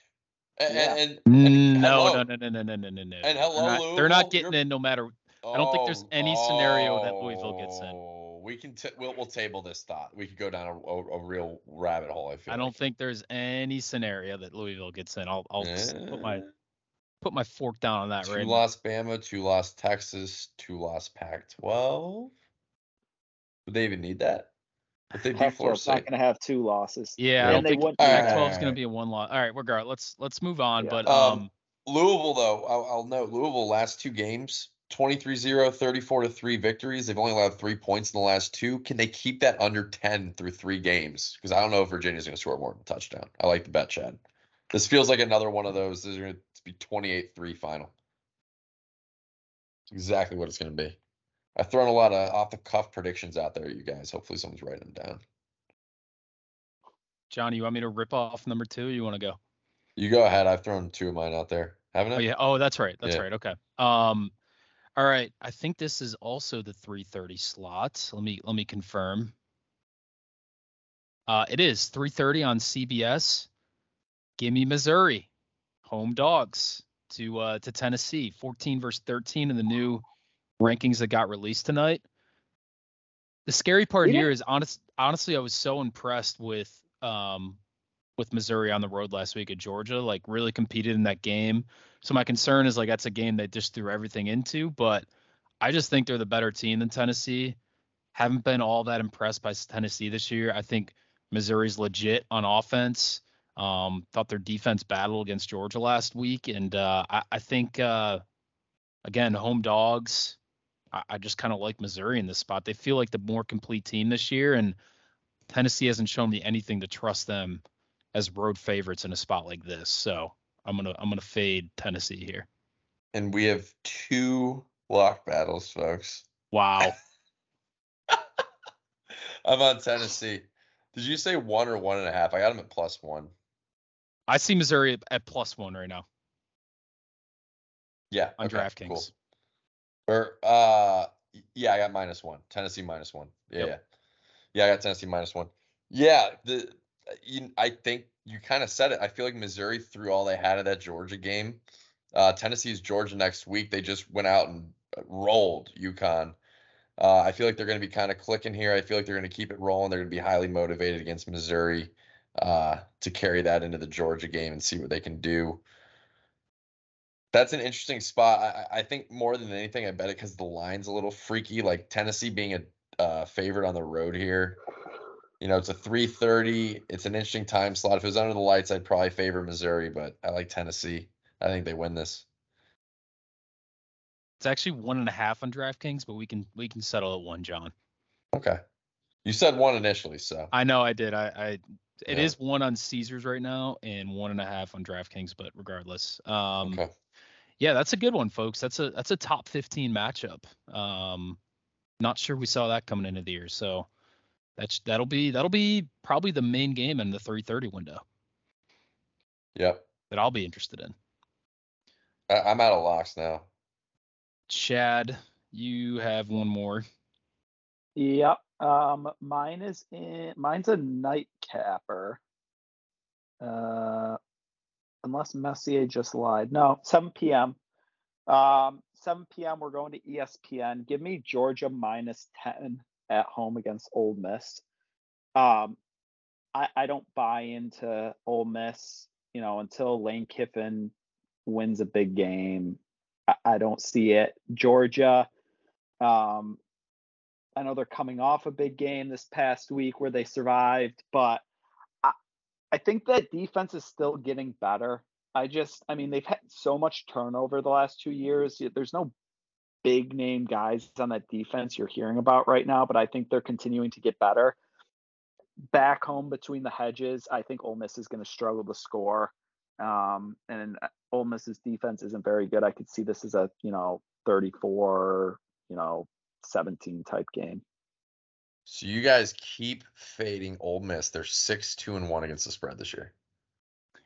And, Yeah. and, and No, no, no, no, no, no, no, no, no. And They're hello, not, they're not getting you're- in no matter. I don't think there's any scenario that Louisville gets in. Oh, We can t- we'll we'll table this thought. We could go down a, a, a real rabbit hole. I feel. I don't like. think there's any scenario that Louisville gets in. I'll I'll s- put my Eh, put my fork down on that two right now. lost Bama, two lost Texas, two lost Pac-12. Would they even need that? If they (laughs) beat Florida Pac-12's not State, going to have two losses. Yeah, I And don't they think wouldn't Alright, either. Pac-12 is going to be a one loss. All right, regard. Let's let's move on. Yeah. But Um, um, Louisville though, I'll, I'll note Louisville last two games 23-0, 34 to 3 victories. They've only allowed 3 points in the last two. Can they keep that under 10 through 3 games? Cuz I don't know if Virginia's going to score more than a touchdown. I like the bet, Chad. This feels like another one of those. This is going to be 28-3 final. It's exactly what it's going to be. I've thrown a lot of off the cuff predictions out there, you guys. Hopefully someone's writing them down. Johnny, you want me to rip off number two? Or you want to go? You go ahead. I've thrown two of mine out there. Haven't I? Oh yeah. Oh, that's right. That's Yeah. right. Okay. Um, all right. I think this is also the 3:30 slot. Let me let me confirm. Uh, it is 3:30 on CBS. Give me Missouri, home dogs to uh to Tennessee, 14 versus 13 in the new rankings that got released tonight. The scary part We here is honest. Honestly, I was so impressed with um with Missouri on the road last week at Georgia, like really competed in that game. So my concern is like that's a game they just threw everything into, but I just think they're the better team than Tennessee. Haven't been all that impressed by Tennessee this year. I think Missouri's legit on offense. Um, thought their defense battled against Georgia last week, and uh, I, I think uh, again home dogs. I, I just kind of like Missouri in this spot. They feel like the more complete team this year, and Tennessee hasn't shown me anything to trust them as road favorites in a spot like this. So I'm gonna I'm gonna fade Tennessee here. And we have two lock battles, folks. Wow. (laughs) I'm on Tennessee. Did you say one or one and a half? I got them at plus one. I see Missouri at- plus one right now Yeah. on okay, DraftKings. Cool. Or uh, yeah, I got minus one. Tennessee minus one. Yeah, Yep. yeah, yeah. I got Tennessee minus one. Yeah, the you, I think you kind of said it. I feel like Missouri threw all they had at that Georgia game. Uh, Tennessee's Georgia next week. They just went out and uh, rolled UConn. Uh, I feel like they're going to be kind of clicking here. I feel like they're going to keep it rolling. They're going to be highly motivated against Missouri uh, to carry that into the Georgia game and see what they can do. That's an interesting spot. I, I- think more than anything, I bet it because the line's a little freaky. Like Tennessee being a uh, favorite on the road here. You know, it's a 3:30. It's an interesting time slot. If it was under the lights, I'd probably favor Missouri, but I like Tennessee. I think they win this. It's actually one and a half on DraftKings, but we can we can settle at one, John. Okay. You said one initially, so I know I did. I, I it is Yeah. one on Caesars right now and one and a half on DraftKings, but regardless. Um okay. yeah, that's a good one, folks. That's a that's a top 15 matchup. Um not sure we saw that coming into the year. So that's that'll be that'll be probably the main game in the 330 window Yep. that I'll be interested in. I, I'm out of locks now. Chad, you have one more. Yep. Um, mine is in. Mine's a nightcapper. Uh, unless Messier just lied. No, 7 p.m. Um, 7 p.m. We're going to ESPN. Give me Georgia minus 10 at home against Ole Miss. Um, I I don't buy into Ole Miss. You know, until Lane Kiffin wins a big game, I, I don't see it. Georgia. Um, I know they're coming off a big game this past week where they survived, but I, I think that defense is still getting better. I just, I mean, they've had so much turnover the last two years. There's no big name guys on that defense you're hearing about right now, but I think they're continuing to get better. Back home between the hedges, I think Ole Miss is going to struggle to score. Um, and uh, Ole Miss's defense isn't very good. I could see this as a, you know, 34, you know, 17 type game. So you guys keep fading Ole Miss. They're six, two, and one against the spread this year.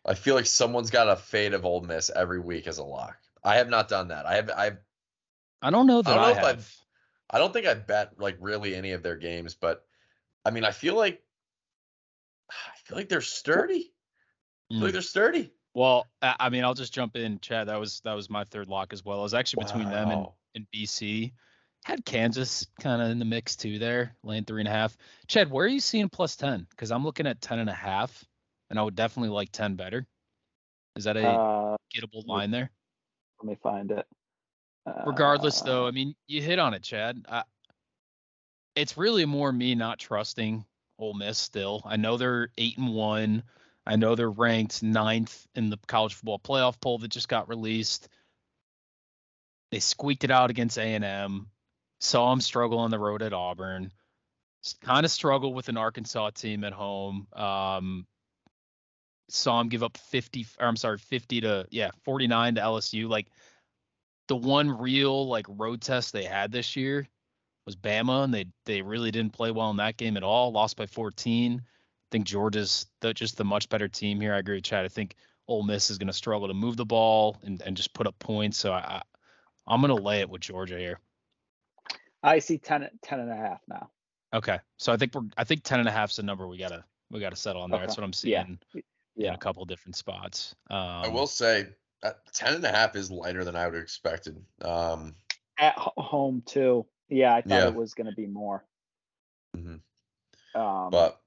I feel like someone's got a fade of Ole Miss every week as a lock. I have not done that. I have. I've. I don't know that don't know I, if have. I've- I don't think I bet like really any of their games, but I mean, I feel like. I feel like they're sturdy. I feel like hmm. they're sturdy. Well, I I mean, I'll just jump in, Chad. That was that was my third lock as well. It was actually between them and, and BC. Had Kansas kind of in the mix too there, laying three and a half. Chad, where are you seeing plus ten? Because I'm looking at ten and a half, and I would definitely like ten better. Is that a Uh, gettable line there? let me find it. Regardless, though, Uh, I mean, you hit on it, Chad. I, it's really more me not trusting Ole Miss still. I know they're eight and one. I know they're ranked ninth in the college football playoff poll that just got released. They squeaked it out against A and M. Saw him struggle on the road at Auburn. Kind of struggle with an Arkansas team at home. Um, saw him give up 50 or I'm sorry 50 to yeah 49 to LSU like the one real like road test they had this year was Bama and they they really didn't play well in that game at all lost by 14 I think Georgia's the, just the much better team here I agree with Chad I think Ole Miss is going to struggle to move the ball and, and just put up points so I, I I'm going to lay it with Georgia here I see 10, 10 and a half now. okay so I think we're I think 10 and a half is the number we got to we got to settle on there that's what I'm Yeah. seeing in a couple different spots um, I will say uh, 10 and a half is lighter than I would have expected. Um, At home too. Yeah, I thought Yeah. it was going to be more. Mhm. Um, but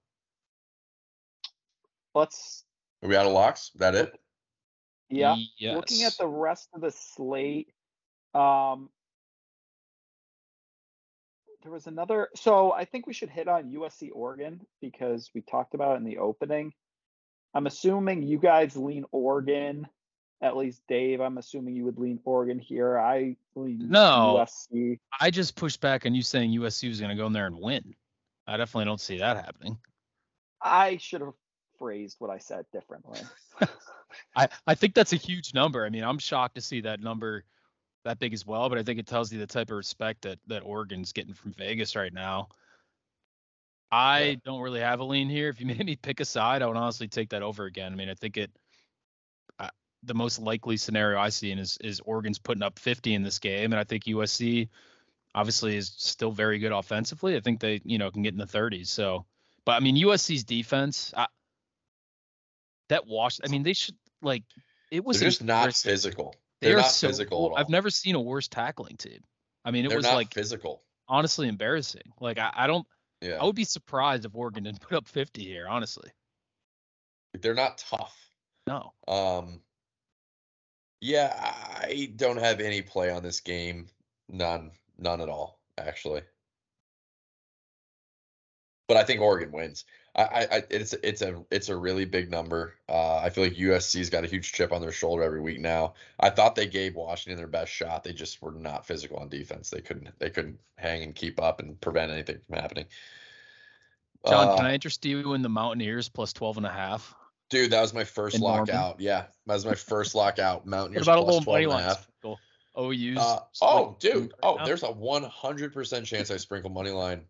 let's are we out of locks? That it? yeah. yes. Looking at the rest of the slate, um, there was another. So I think we should hit on USC Oregon because we talked about it in the opening. I'm assuming you guys lean Oregon. At least Dave, I'm assuming you would lean Oregon here. I lean No. USC. I just pushed back on you saying USC was going to go in there and win. I definitely don't see that happening. I should have phrased what I said differently. (laughs) I, I think that's a huge number. I mean, I'm shocked to see that number that big as well, but I think it tells you the type of respect that that Oregon's getting from Vegas right now. I Yeah. don't really have a lean here. If you (laughs) made me pick a side, I would honestly take that over again. I mean, I think it uh, the most likely scenario I see in is is Oregon's putting up 50 in this game, and I think USC obviously is still very good offensively. I think they you know can get in the 30s. So, but I mean USC's defense, I, that wash. I mean, they should like it was They're just not physical. They They're are not so physical at all. I've never seen a worse tackling team. I mean, it They're was not like physical. honestly embarrassing. Like I, I don't. Yeah. I would be surprised if Oregon didn't put up 50 here. Honestly, They're not tough. no. Um, yeah, I don't have any play on this game. None, none at all, actually. But I think Oregon wins. I, I, it's it's a it's a really big number. Uh, I feel like USC's got a huge chip on their shoulder every week now. I thought they gave Washington their best shot. They just were not physical on defense. They couldn't they couldn't hang and keep up and prevent anything from happening. John, Uh, can I interest you in the Mountaineers plus 12 and a half? Dude, that was my first In Norman? lockout. Yeah, that was my first lockout. (laughs) What Mountaineers about a plus little 12 money and a half. sprinkle? OU's. Uh, oh, dude. right Oh, now? there's a 100% chance I sprinkle money line.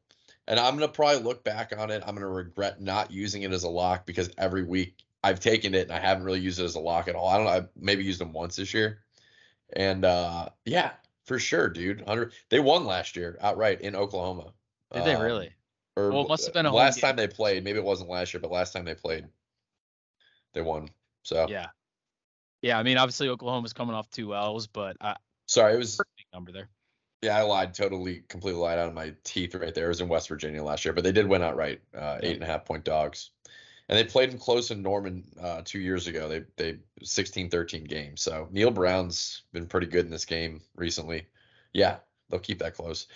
And I'm going to probably look back on it. I'm going to regret not using it as a lock because every week I've taken it and I haven't really used it as a lock at all. I don't know. I've maybe used them once this year. And uh, yeah, for sure, dude. 100 They won last year outright in Oklahoma. Did they Um, really? Or Well, it must have been a last game. time they played. Maybe it wasn't last year, but last time they played, they won. So Yeah. Yeah. I mean, obviously Oklahoma's coming off two L's, but I, sorry, it was number there. Yeah, I lied. Totally, completely lied out of my teeth right there. It was in West Virginia last year, but they did win outright, uh, eight and a half point dogs. And they played them close in Norman uh, two years ago. They they 16 13 game. So Neal Brown's been pretty good in this game recently. Yeah, they'll keep that close.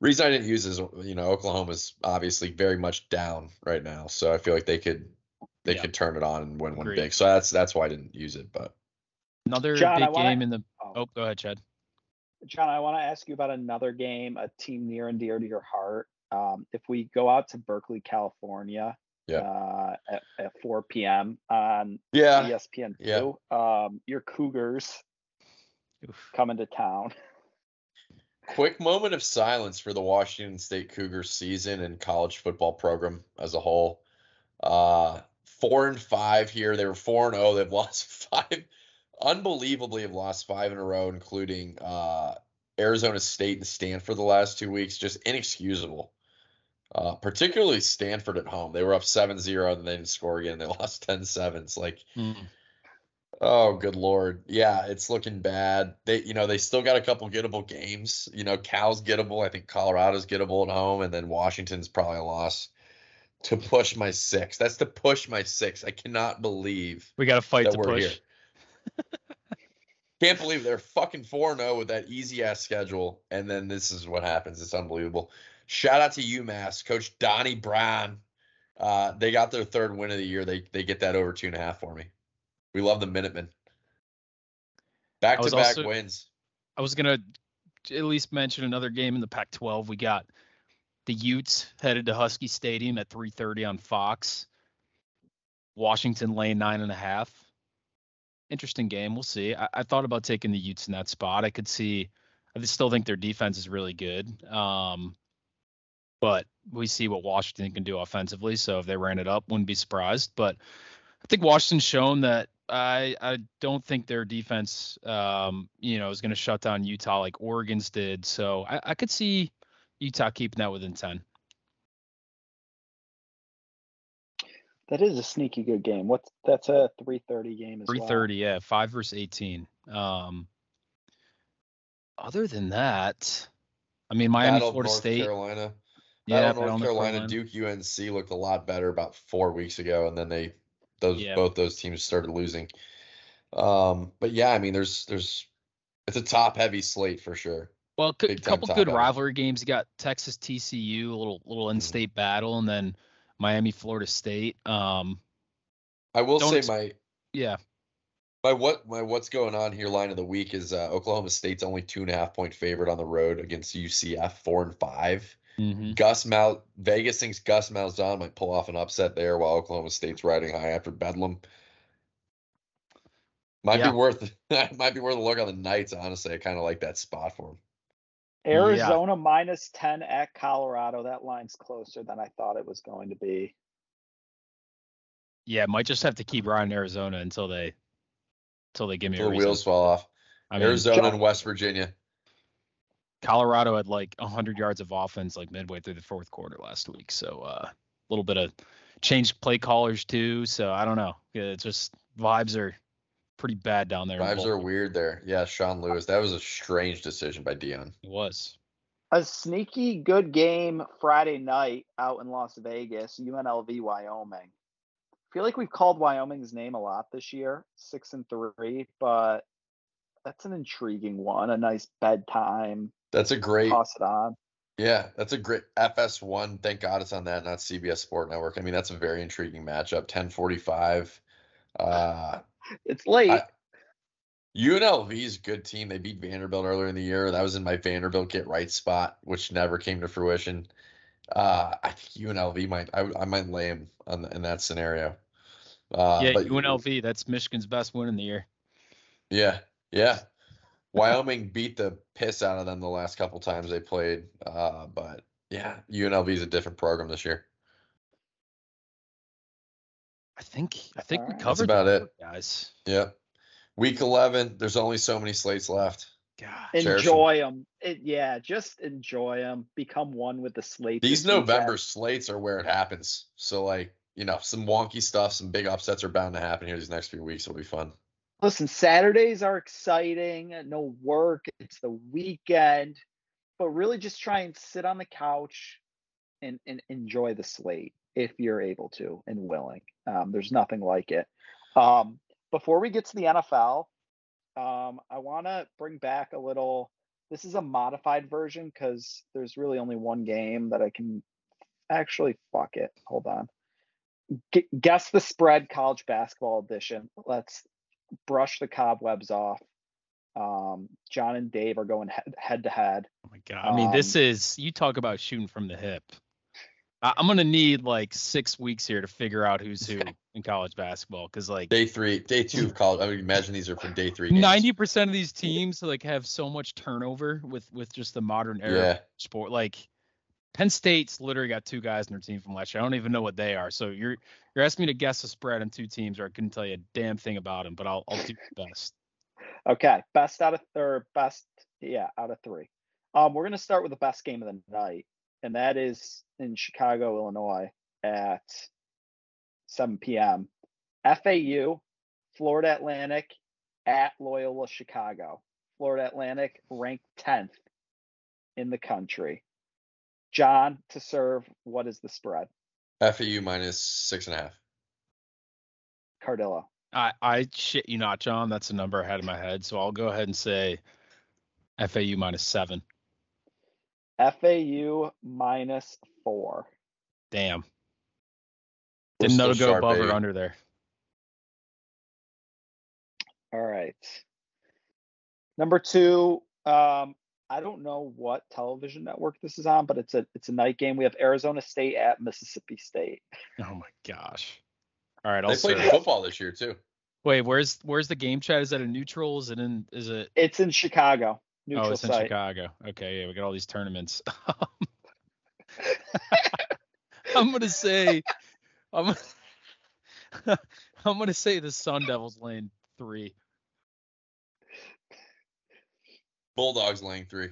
Reason I didn't use is you know Oklahoma's obviously very much down right now, so I feel like they could they Yeah. could turn it on and win one Agreed. big. So that's that's why I didn't use it. But Another John, big wanna- game in the. Oh. Oh, go ahead, Chad. John, I want to ask you about another game, a team near and dear to your heart. Um, if we go out to Berkeley, California, Yeah. uh, at, at 4 p.m. on Yeah. ESPN yeah. two, um, your Cougars Oof. coming to town. (laughs) Quick moment of silence for the Washington State Cougars season and college football program as a whole. Uh, four and five here. They were four and oh. They've (laughs) lost five. Unbelievably, have lost five in a row, including uh, Arizona State and Stanford the last two weeks. Just inexcusable. Uh, particularly Stanford at home. They were up 7-0 and they didn't score again. They (laughs) lost 10-7. It's like Mm. Oh, good lord. Yeah, it's looking bad. They, you know, they still got a couple gettable games. You know, Cal's gettable. I think Colorado's gettable at home, and then Washington's probably a loss. To push my six. That's to push my six. I cannot believe We got to fight to push. here. (laughs) Can't believe they're fucking 4 0 with that easy ass schedule. And then this is what happens. It's unbelievable. Shout out to UMass, Coach Donnie Brown. Uh, they got their third win of the year. They they get that over two and a half for me. We love the Minutemen. Back to back wins. I was gonna at least mention another game in the Pac-12. We got the Utes headed to Husky Stadium at 3:30 on Fox. Washington laying nine and a half. Interesting game. We'll see. I, I thought about taking the Utes in that spot. I could see. I still think their defense is really good. Um, but we see what Washington can do offensively. So if they ran it up, wouldn't be surprised. But I think Washington's shown that I I don't think their defense um you know is going to shut down Utah like Oregon's did. So I, I could see Utah keeping that within ten. That is a sneaky good game. What's that's a 3:30 game as Three well. thirty, yeah, five versus eighteen. Um, other than that, I mean Miami, Battle of Florida North State, Carolina. yeah, Battle of Battle North of Carolina, Duke UNC looked a lot better about four weeks ago, and then they those Yeah. both those teams started losing. Um, but yeah, I mean, there's there's it's a top heavy slate for sure. Well, a couple good heavy. rivalry games. You got Texas TCU, a little little Mhm. in-state battle, and then Miami, Florida State. Um, I will say ex- my yeah, my what my what's going on here line of the week is uh, Oklahoma State's only two and a half point favorite on the road against UCF, four and five. mhm. Gus Mal Vegas thinks Gus Malzahn might pull off an upset there while Oklahoma State's riding high after Bedlam. Might Yeah. be worth (laughs) might be worth a look on the Knights. Honestly, I kind of like that spot for them. Arizona minus 10 at Colorado. That line's closer than I thought it was going to be. yeah, might just have to keep riding Arizona until they until they give me a The reason. wheels fall off. I mean, Arizona John- and West Virginia. Colorado had like 100 yards of offense like midway through the fourth quarter last week. So uh, a little bit of changed play callers too. So I don't know. Yeah, It's just vibes are pretty bad down there. in Vibes are weird there. Yeah, Sean Lewis. That was a strange decision by Deion. It was. A sneaky good game Friday night out in Las Vegas, UNLV Wyoming. I feel like we've called Wyoming's name a lot this year, six and three, but that's an intriguing one. A nice bedtime, That's a great. toss it on. Yeah, that's a great FS1. Thank God it's on that, not CBS Sport Network. I mean, that's a very intriguing matchup. 1045. Uh It's late. I- UNLV is a good team. They beat Vanderbilt earlier in the year. That was in my Vanderbilt get right spot, which never came to fruition. Uh, I think UNLV might. I, I might lay him on the, in that scenario. Uh, yeah, but- UNLV. That's Michigan's best win in the year. Yeah, yeah. Wyoming beat the piss out of them the last couple times they played. Uh, but yeah, UNLV is a different program this year. I think I think we Alright. That's covered about it. guys. Yep. Week 11, there's only so many slates left. God. Cherish 'em. enjoy them. It, yeah, just enjoy them. Become one with the slate. These this weekend. November slates are where it happens. So, like, you know, some wonky stuff, some big upsets are bound to happen here these next few weeks. It'll be fun. Listen, Saturdays are exciting. Uh, no work. It's the weekend, but really just try and sit on the couch and, and enjoy the slate if you're able to and willing. Um, there's nothing like it. Um, before we get to the NFL, um, I want to bring back a little. This is a modified version because there's really only one game that I can actually fuck it. Hold on. G- guess the spread college basketball edition. Let's brush the cobwebs off. Um, John and Dave are going head, to head. Oh my god. I mean, this Um, is you talk about shooting from the hip. I, I'm gonna need like six weeks here to figure out who's who in college basketball because like Day three, day two of college. I would imagine these are from day three. ninety percent of these teams like have so much turnover with with just the modern era Yeah. sport. Like Penn State's literally got two guys in their team from last year. I don't even know what they are. So you're you're asking me to guess a spread on two teams, or I couldn't tell you a damn thing about them. But I'll I'll do my best. Okay, best out of or best, yeah, out of three. Um, we're gonna start with the best game of the night, and that is in Chicago, Illinois, at 7 p.m. FAU, Florida Atlantic, at Loyola Chicago. Florida Atlantic ranked 10th in the country. John, to serve, what is the spread? FAU minus six and a half. Cardillo. I I shit you not, John. That's a number I had in my head. So I'll go ahead and say FAU minus seven. FAU minus four. Damn. We're Didn't know to still go sharp, above baby. or under there. All right. Number two, um, I don't know what television network this is on, but it's a it's a night game. We have Arizona State at Mississippi State. Oh my gosh. All right, I'll They played serve. football this year too. Wait, where's where's the game chat? Is that a neutral? Is it in? Is it? It's in Chicago, neutral oh, it's in site. Chicago. Okay, yeah, we got all these tournaments. (laughs) I'm gonna say, I'm, (laughs) I'm gonna say the Sun Devils lane three. Bulldogs laying three.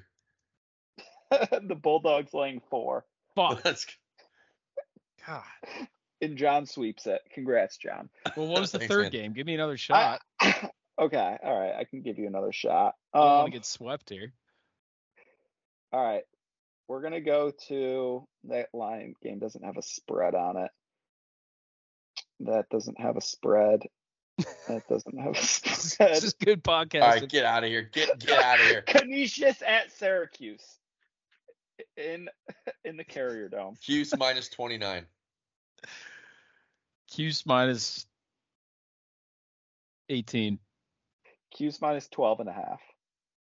(laughs) the Bulldogs laying four, Fuck. Let's God. and John sweeps it. Congrats, John. Well, what was the Thanks, third man. game? Give me another shot. Okay, all right, I can give you another shot. I don't want Um, to get swept here. all right, we're gonna go to that line game. Doesn't have a spread on it. That doesn't have a spread. That doesn't have a (laughs) spread. This is good podcast. All right, get out of here. Get get out of here. (laughs) Canisius at Syracuse in in the Carrier Dome. Hughes minus twenty nine. 'Cuse minus 18. 'Cuse minus 12 and a half.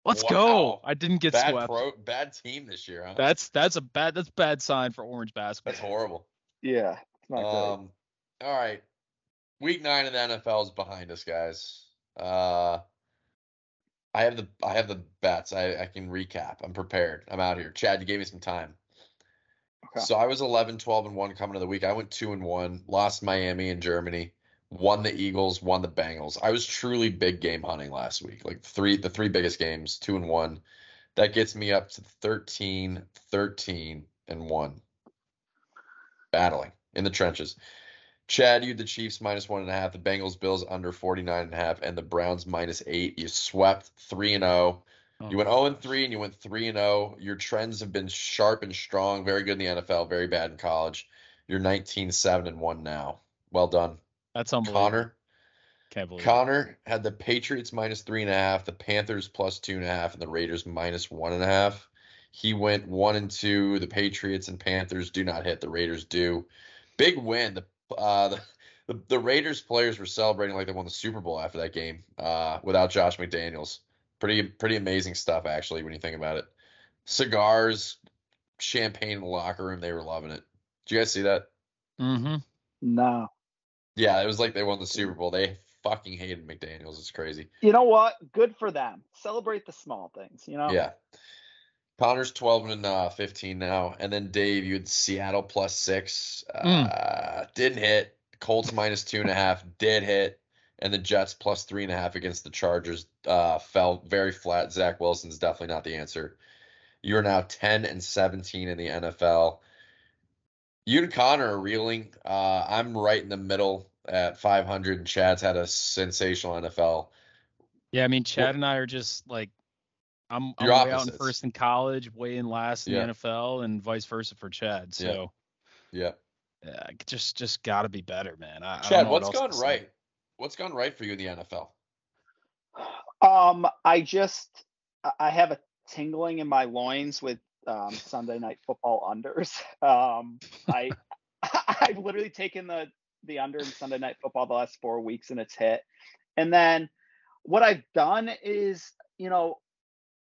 Let's Wow. go. I didn't get Bad swept. pro, bad team this year, huh? That's that's a bad that's bad sign for orange basketball. That's horrible. Yeah, it's not Um, all right. Week nine of the NFL is behind us, guys. Uh, I have the I have the bets. I, I can recap. I'm prepared. I'm out here. Chad, you gave me some time. Okay. So I was 11, 12, and 1 coming to the week. I went 2 and 1, lost Miami and Germany, won the Eagles, won the Bengals. I was truly big game hunting last week. Like three the three biggest games, 2 and 1. That gets me up to 13, 13 and 1. Battling in the trenches. Chad, you the Chiefs minus one and a half, the Bengals, Bills under 49 and a half, and the Browns minus eight. You swept 3 and 0. Oh, You went 0 and 3 and you went 3 and 0. Your trends have been sharp and strong, very good in the NFL, very bad in college. You're 19 7 and 1 now. Well done. That's unbelievable. Connor. Can't believe it. Connor had the Patriots minus three and a half, the Panthers plus two and a half, and the Raiders minus one and a half. He went one and two. The Patriots and Panthers do not hit. The Raiders do. Big win. The uh, the, the, the Raiders players were celebrating like they won the Super Bowl after that game uh, without Josh McDaniels. Pretty pretty amazing stuff actually when you think about it. Cigars, champagne in the locker room. They were loving it. Did you guys see that? Mm-hmm. No. Yeah, it was like they won the Super Bowl. They fucking hated McDaniels. It's crazy. You know what? Good for them. Celebrate the small things, you know? Yeah. Connor's 12 and uh, 15 now. And then Dave, you had Seattle plus six. Uh, Didn't hit. Colts minus two and a half. Did hit. And the Jets plus three and a half against the Chargers uh, fell very flat. Zach Wilson's definitely not the answer. You're now 10 and 17 in the NFL. You and Connor are reeling. Uh, I'm right in the middle at 500, and Chad's had a sensational NFL. Yeah, I mean Chad and I are just like I'm, I'm You're way out in first in college, way in last in Yeah. the NFL, and vice versa for Chad. So Yeah. yeah, just just gotta be better, man. I, I don't Chad, know what what's else gone to say. right? What's gone right for you in the NFL? Um, I just I- I have a tingling in my loins with um, Sunday night football unders. (laughs) Um, I (laughs) I've literally taken the the under in Sunday night football the last four weeks and it's hit. And then what I've done is you know,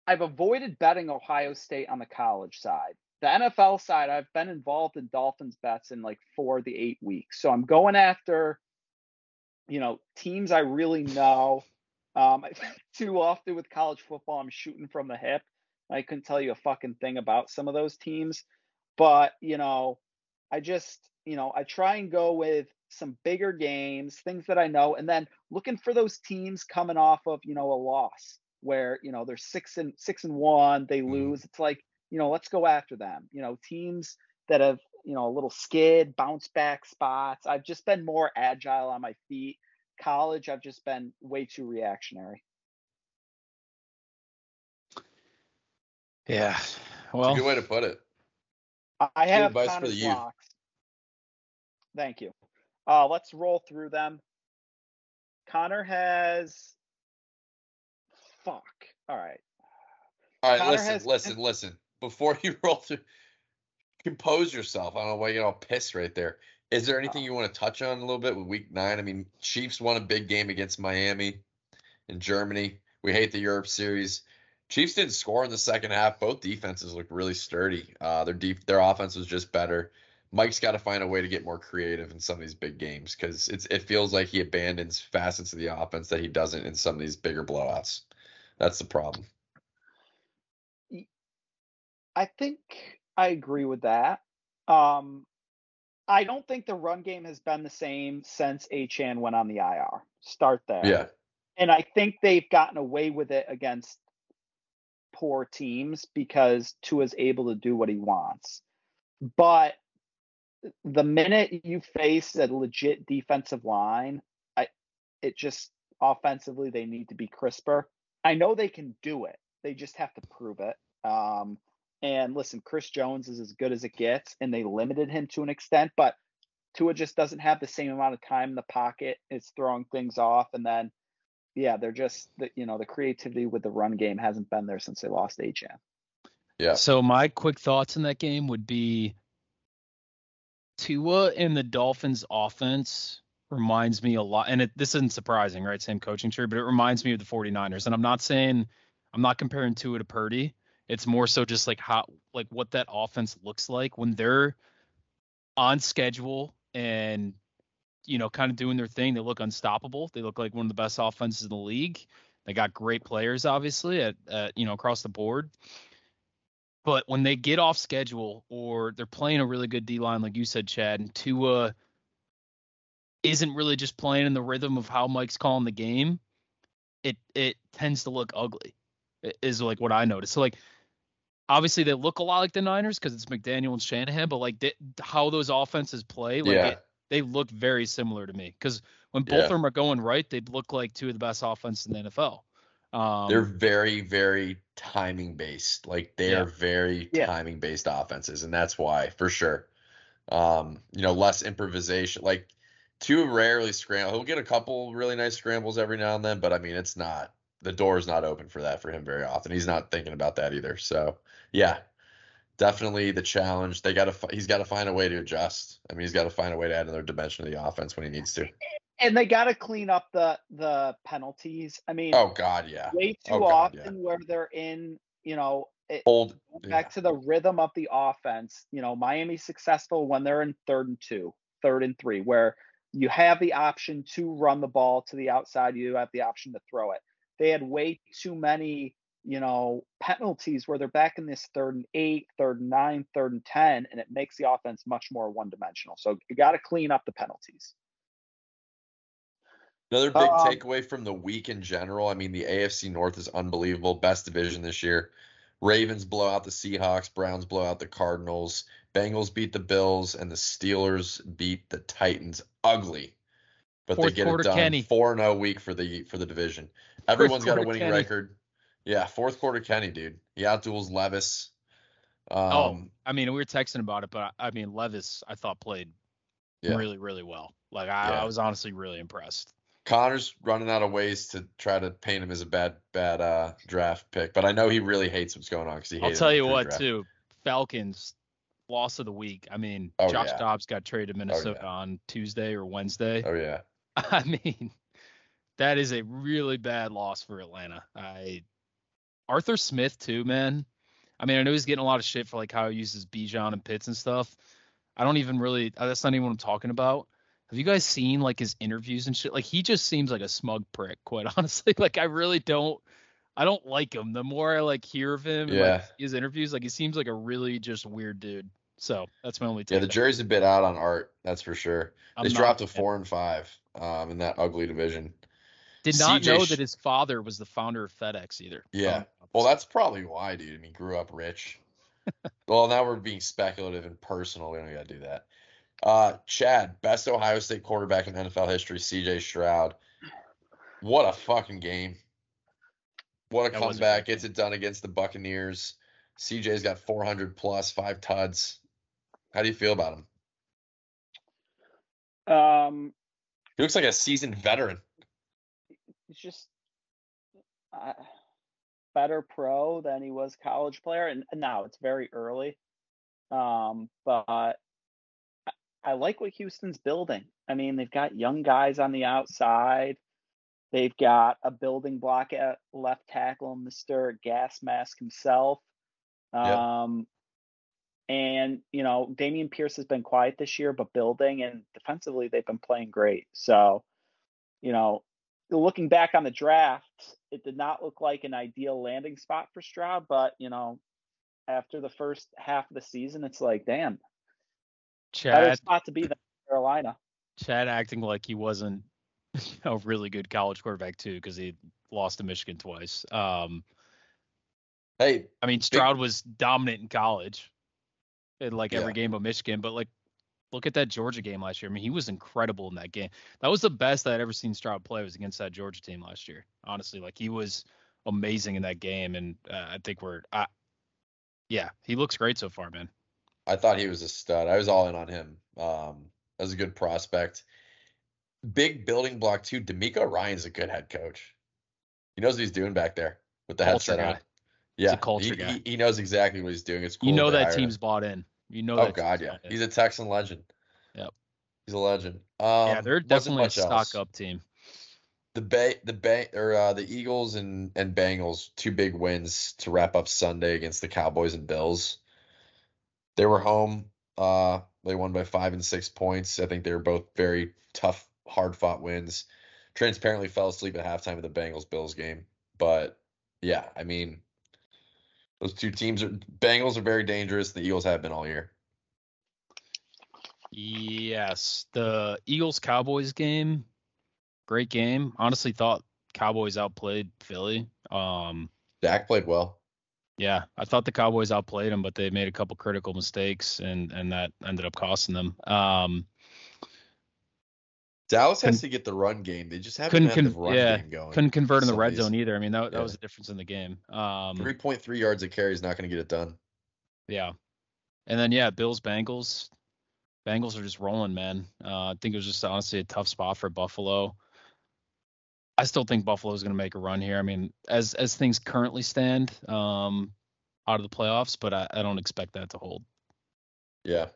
I've avoided betting Ohio State on the college side. The NFL side, I've been involved in Dolphins bets in like four of the eight weeks. So I'm going after, you know, teams I really know. Um, (laughs) too often with college football, I'm shooting from the hip. I couldn't tell you a fucking thing about some of those teams, but you know, I just, you know, I try and go with some bigger games, things that I know, and then looking for those teams coming off of, you know, a loss where, you know, they're six and six and one, they Mhm. lose. It's like, you know, let's go after them. You know, teams that have, you know, a little skid, bounce back spots. I've just been more agile on my feet. College, I've just been way too reactionary. Yeah. It's Well, a good way to put it. I- I Good have advice for the youth. locks. Thank you. Uh, let's roll through them. Connor has. Fuck. All right. All right, Connor listen, has- listen, listen. Before you (laughs) roll through, compose yourself. I don't know why you get all pissed right there. Is there anything Uh. you want to touch on a little bit with Week Nine? I mean, Chiefs won a big game against Miami in Germany. We hate the Europe Series. Chiefs didn't score in the second half. Both defenses looked really sturdy. Uh, their deep, their offense was just better. Mike's got to find a way to get more creative in some of these big games because it's it feels like he abandons facets of the offense that he doesn't in some of these bigger blowouts. That's the problem. I think I agree with that. Um, I don't think the run game has been the same since Achane went on the IR. Start there. Yeah. And I think they've gotten away with it against poor teams because Tua's able to do what he wants. But the minute you face a legit defensive line, I it just offensively they need to be crisper. I know they can do it. They just have to prove it. Um, and listen, Chris Jones is as good as it gets, and they limited him to an extent, but Tua just doesn't have the same amount of time in the pocket. It's throwing things off, and then yeah, they're just the you know the creativity with the run game hasn't been there since they lost Achane. Yeah. So my quick thoughts in that game would be Tua and the Dolphins offense reminds me a lot and it, this isn't surprising, right? Same coaching tree, but it reminds me of the 49ers. And I'm not saying I'm not comparing Tua to Purdy. It's more so just like how like what that offense looks like when they're on schedule and you know kind of doing their thing. They look unstoppable. They look like one of the best offenses in the league. They got great players obviously at, at you know across the board. But when they get off schedule or they're playing a really good D line, like you said, Chad, and Tua isn't really just playing in the rhythm of how Mike's calling the game, it it tends to look ugly. Is like what I noticed. So like obviously they look a lot like the Niners because it's McDaniel and Shanahan, but like they, how those offenses play, like yeah. it, they look very similar to me. Because when both Yeah. of them are going right, they look like two of the best offenses in the NFL. Um, They're very, very timing based. Like they Yeah. are very Yeah. timing based offenses, and that's why, for sure. Um, you know, less improvisation. Like Tua rarely scramble. He'll get a couple really nice scrambles every now and then, but I mean, it's not the door is not open for that for him very often. He's not thinking about that either. So yeah, definitely the challenge. They got to. He's got to find a way to adjust. I mean, he's got to find a way to add another dimension to the offense when he needs to. And they got to clean up the the penalties. I mean, Oh God, yeah. way too Oh, God, yeah. often where they're in, you know, it, Old. back to the rhythm of the offense. You know, Miami's successful when they're in third and two, third and three, where you have the option to run the ball to the outside, you have the option to throw it. They had way too many, you know, penalties where they're back in this third and eight, third and nine, third and ten, and it makes the offense much more one dimensional. So you got to clean up the penalties. Another big Um, takeaway from the week in general. I mean, the AFC North is unbelievable. Best division this year. Ravens blow out the Seahawks. Browns blow out the Cardinals. Bengals beat the Bills, and the Steelers beat the Titans. Ugly, but Fourth they get it done. Kenny. Four zero week for the for the division. Everyone's got a winning Kenny. record. Yeah, fourth quarter Kenny, dude. He outduels Levis. Um, Oh, I mean, we were texting about it, but I I mean, Levis, I thought played Yeah. really, really well. Like I, Yeah. I was honestly really impressed. Connor's running out of ways to try to paint him as a bad, bad uh, draft pick, but I know he really hates what's going on because he I'll tell you what, pre-draft. too. Falcons loss of the week. I mean, Oh, Josh yeah. Dobbs got traded to Minnesota yeah. on Tuesday or Wednesday. Oh yeah, (laughs) I mean, that is a really bad loss for Atlanta. I Arthur Smith too, man. I mean, I know he's getting a lot of shit for like how he uses Bijan and Pitts and stuff. I don't even really. uh, That's not even what I'm talking about. Have you guys seen like his interviews and shit? Like he just seems like a smug prick, quite (laughs) honestly. Like I really don't. I don't like him. The more I like hear of him, Yeah. like, his interviews, like he seems like a really just weird dude. So that's my only take. Yeah, the on it. jury's a bit out on Art, that's for sure. I'm They dropped a four and five um, in that ugly division. Did not CJ know that his father was the founder of FedEx either. Yeah. Um, Well, that's probably why, dude. I mean, grew up rich. well, now we're being speculative and personal. We don't got to do that. Uh, Chad, best Ohio State quarterback in NFL history, CJ Stroud. What a fucking game. What a That was a comeback. Gets it done against the Buccaneers. CJ's got 400 plus, five tuds. How do you feel about him? Um, He looks like a seasoned veteran. he's just uh, better pro than he was college player, and and now it's very early. Um, but I, I like what Houston's building. I mean, they've got young guys on the outside. They've got a building block at left tackle, Mister Gas Mask himself. Yep. Um, and you know, Dameon Pierce has been quiet this year, but building and defensively they've been playing great. So, you know, looking back on the draft, it did not look like an ideal landing spot for Stroud, but you know, after the first half of the season, it's like, damn, Chad better Chad spot to be than Carolina. Chad acting like he wasn't (laughs) a really good college quarterback too, because he lost to Michigan twice. Um, Hey, I mean, Stroud was dominant in college, in like every Yeah. game of Michigan. But like, look at that Georgia game last year. I mean, he was incredible in that game. That was the best I'd ever seen Stroud play. Was against that Georgia team last year. Honestly, like he was amazing in that game, and uh, I think we're, I, yeah, he looks great so far, man. I thought he was a stud. I was all in on him. Um, as a good prospect. Big building block too. DeMeco Ryans a good head coach. He knows what he's doing back there with the Culture headset on. guy. Yeah, a culture he, guy. He, he knows exactly what he's doing. It's cool. You know that him. team's bought in. You know Oh God, yeah. He's a Texan legend. Yep. He's a legend. Um, yeah, they're definitely a stock else. up team. The Bay, the Bay, or uh, the Eagles and and Bengals, two big wins to wrap up Sunday against the Cowboys and Bills. They were home. Uh, they won by five and six points. I think they were both very tough, hard fought wins. Transparently fell asleep at halftime of the Bengals Bills game, but yeah, I mean, those two teams are Bengals are very dangerous. The Eagles have been all year. Yes, the Eagles Cowboys game, great game. Honestly, thought Cowboys outplayed Philly. Um, Dak played well. yeah, I thought the Cowboys outplayed them, but they made a couple critical mistakes, and and that ended up costing them. Um, Dallas has to get the run game. They just haven't couldn't had the run yeah, game going. couldn't convert in the red zone either. I mean, that that Yeah. was the difference in the game. Um, Three point three yards of carry is not going to get it done. Yeah. And then yeah, Bills Bengals. Bengals are just rolling, man. Uh, I think it was just honestly a tough spot for Buffalo. I still think Buffalo's going to make a run here. I mean, as as things currently stand, um, out of the playoffs, but I, I don't expect that to hold. Yeah.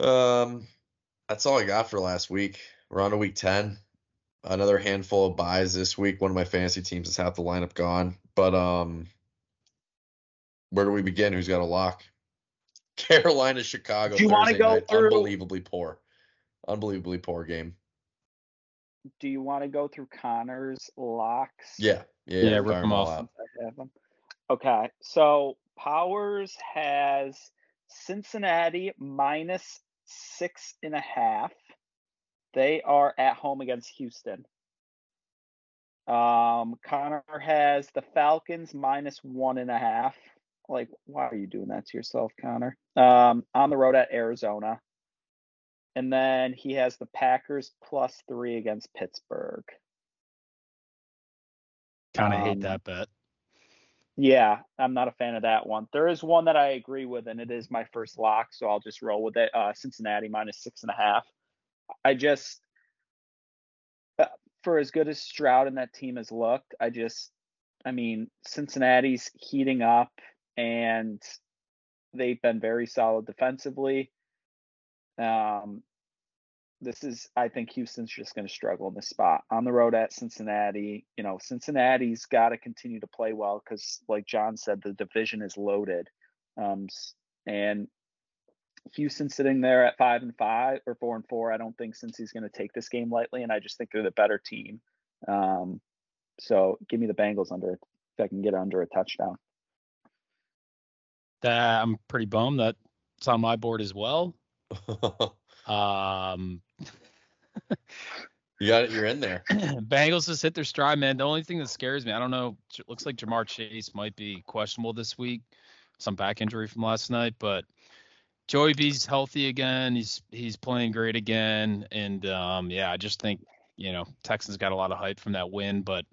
Um, that's all I got for last week. We're on to week ten. Another handful of buys this week. One of my fantasy teams has half the lineup gone. But um, where do we begin? Who's got a lock? (laughs) Carolina, Chicago. Do you wanna go night. through- Unbelievably poor. Unbelievably poor game. Do you want to go through Connor's locks? Yeah. Yeah. Yeah, fire rip 'em all off. out. Them. Okay, so Powers has Cincinnati minus six and a half. They are at home against Houston. Um, Connor has the Falcons minus one and a half. Like, why are you doing that to yourself, Connor? Um, on the road at Arizona. And then he has the Packers plus three against Pittsburgh. Kind of hate Um, that bet. Yeah, I'm not a fan of that one. There is one that I agree with, and it is my first lock, so I'll just roll with it. Uh, Cincinnati minus six and a half. I just, uh, for as good as Stroud and that team has looked, I just, I mean, Cincinnati's heating up, and they've been very solid defensively. Um, this is I think Houston's just going to struggle in this spot on the road at Cincinnati. You know, Cincinnati's got to continue to play well because, like John said, the division is loaded, um, and Houston sitting there at five and five or four and four. I don't think Cincy's going to take this game lightly, and I just think they're the better team. Um, so give me the Bengals under if I can get under a touchdown. That I'm pretty bummed that it's on my board as well. (laughs) Um, you got it. You're in there. (clears throat) Bengals just hit their stride, man. The only thing that scares me, I don't know. It looks like Ja'Marr Chase might be questionable this week, some back injury from last night, but Joey B's healthy again. He's he's playing great again, and um, yeah, I just think you know Texans got a lot of hype from that win, but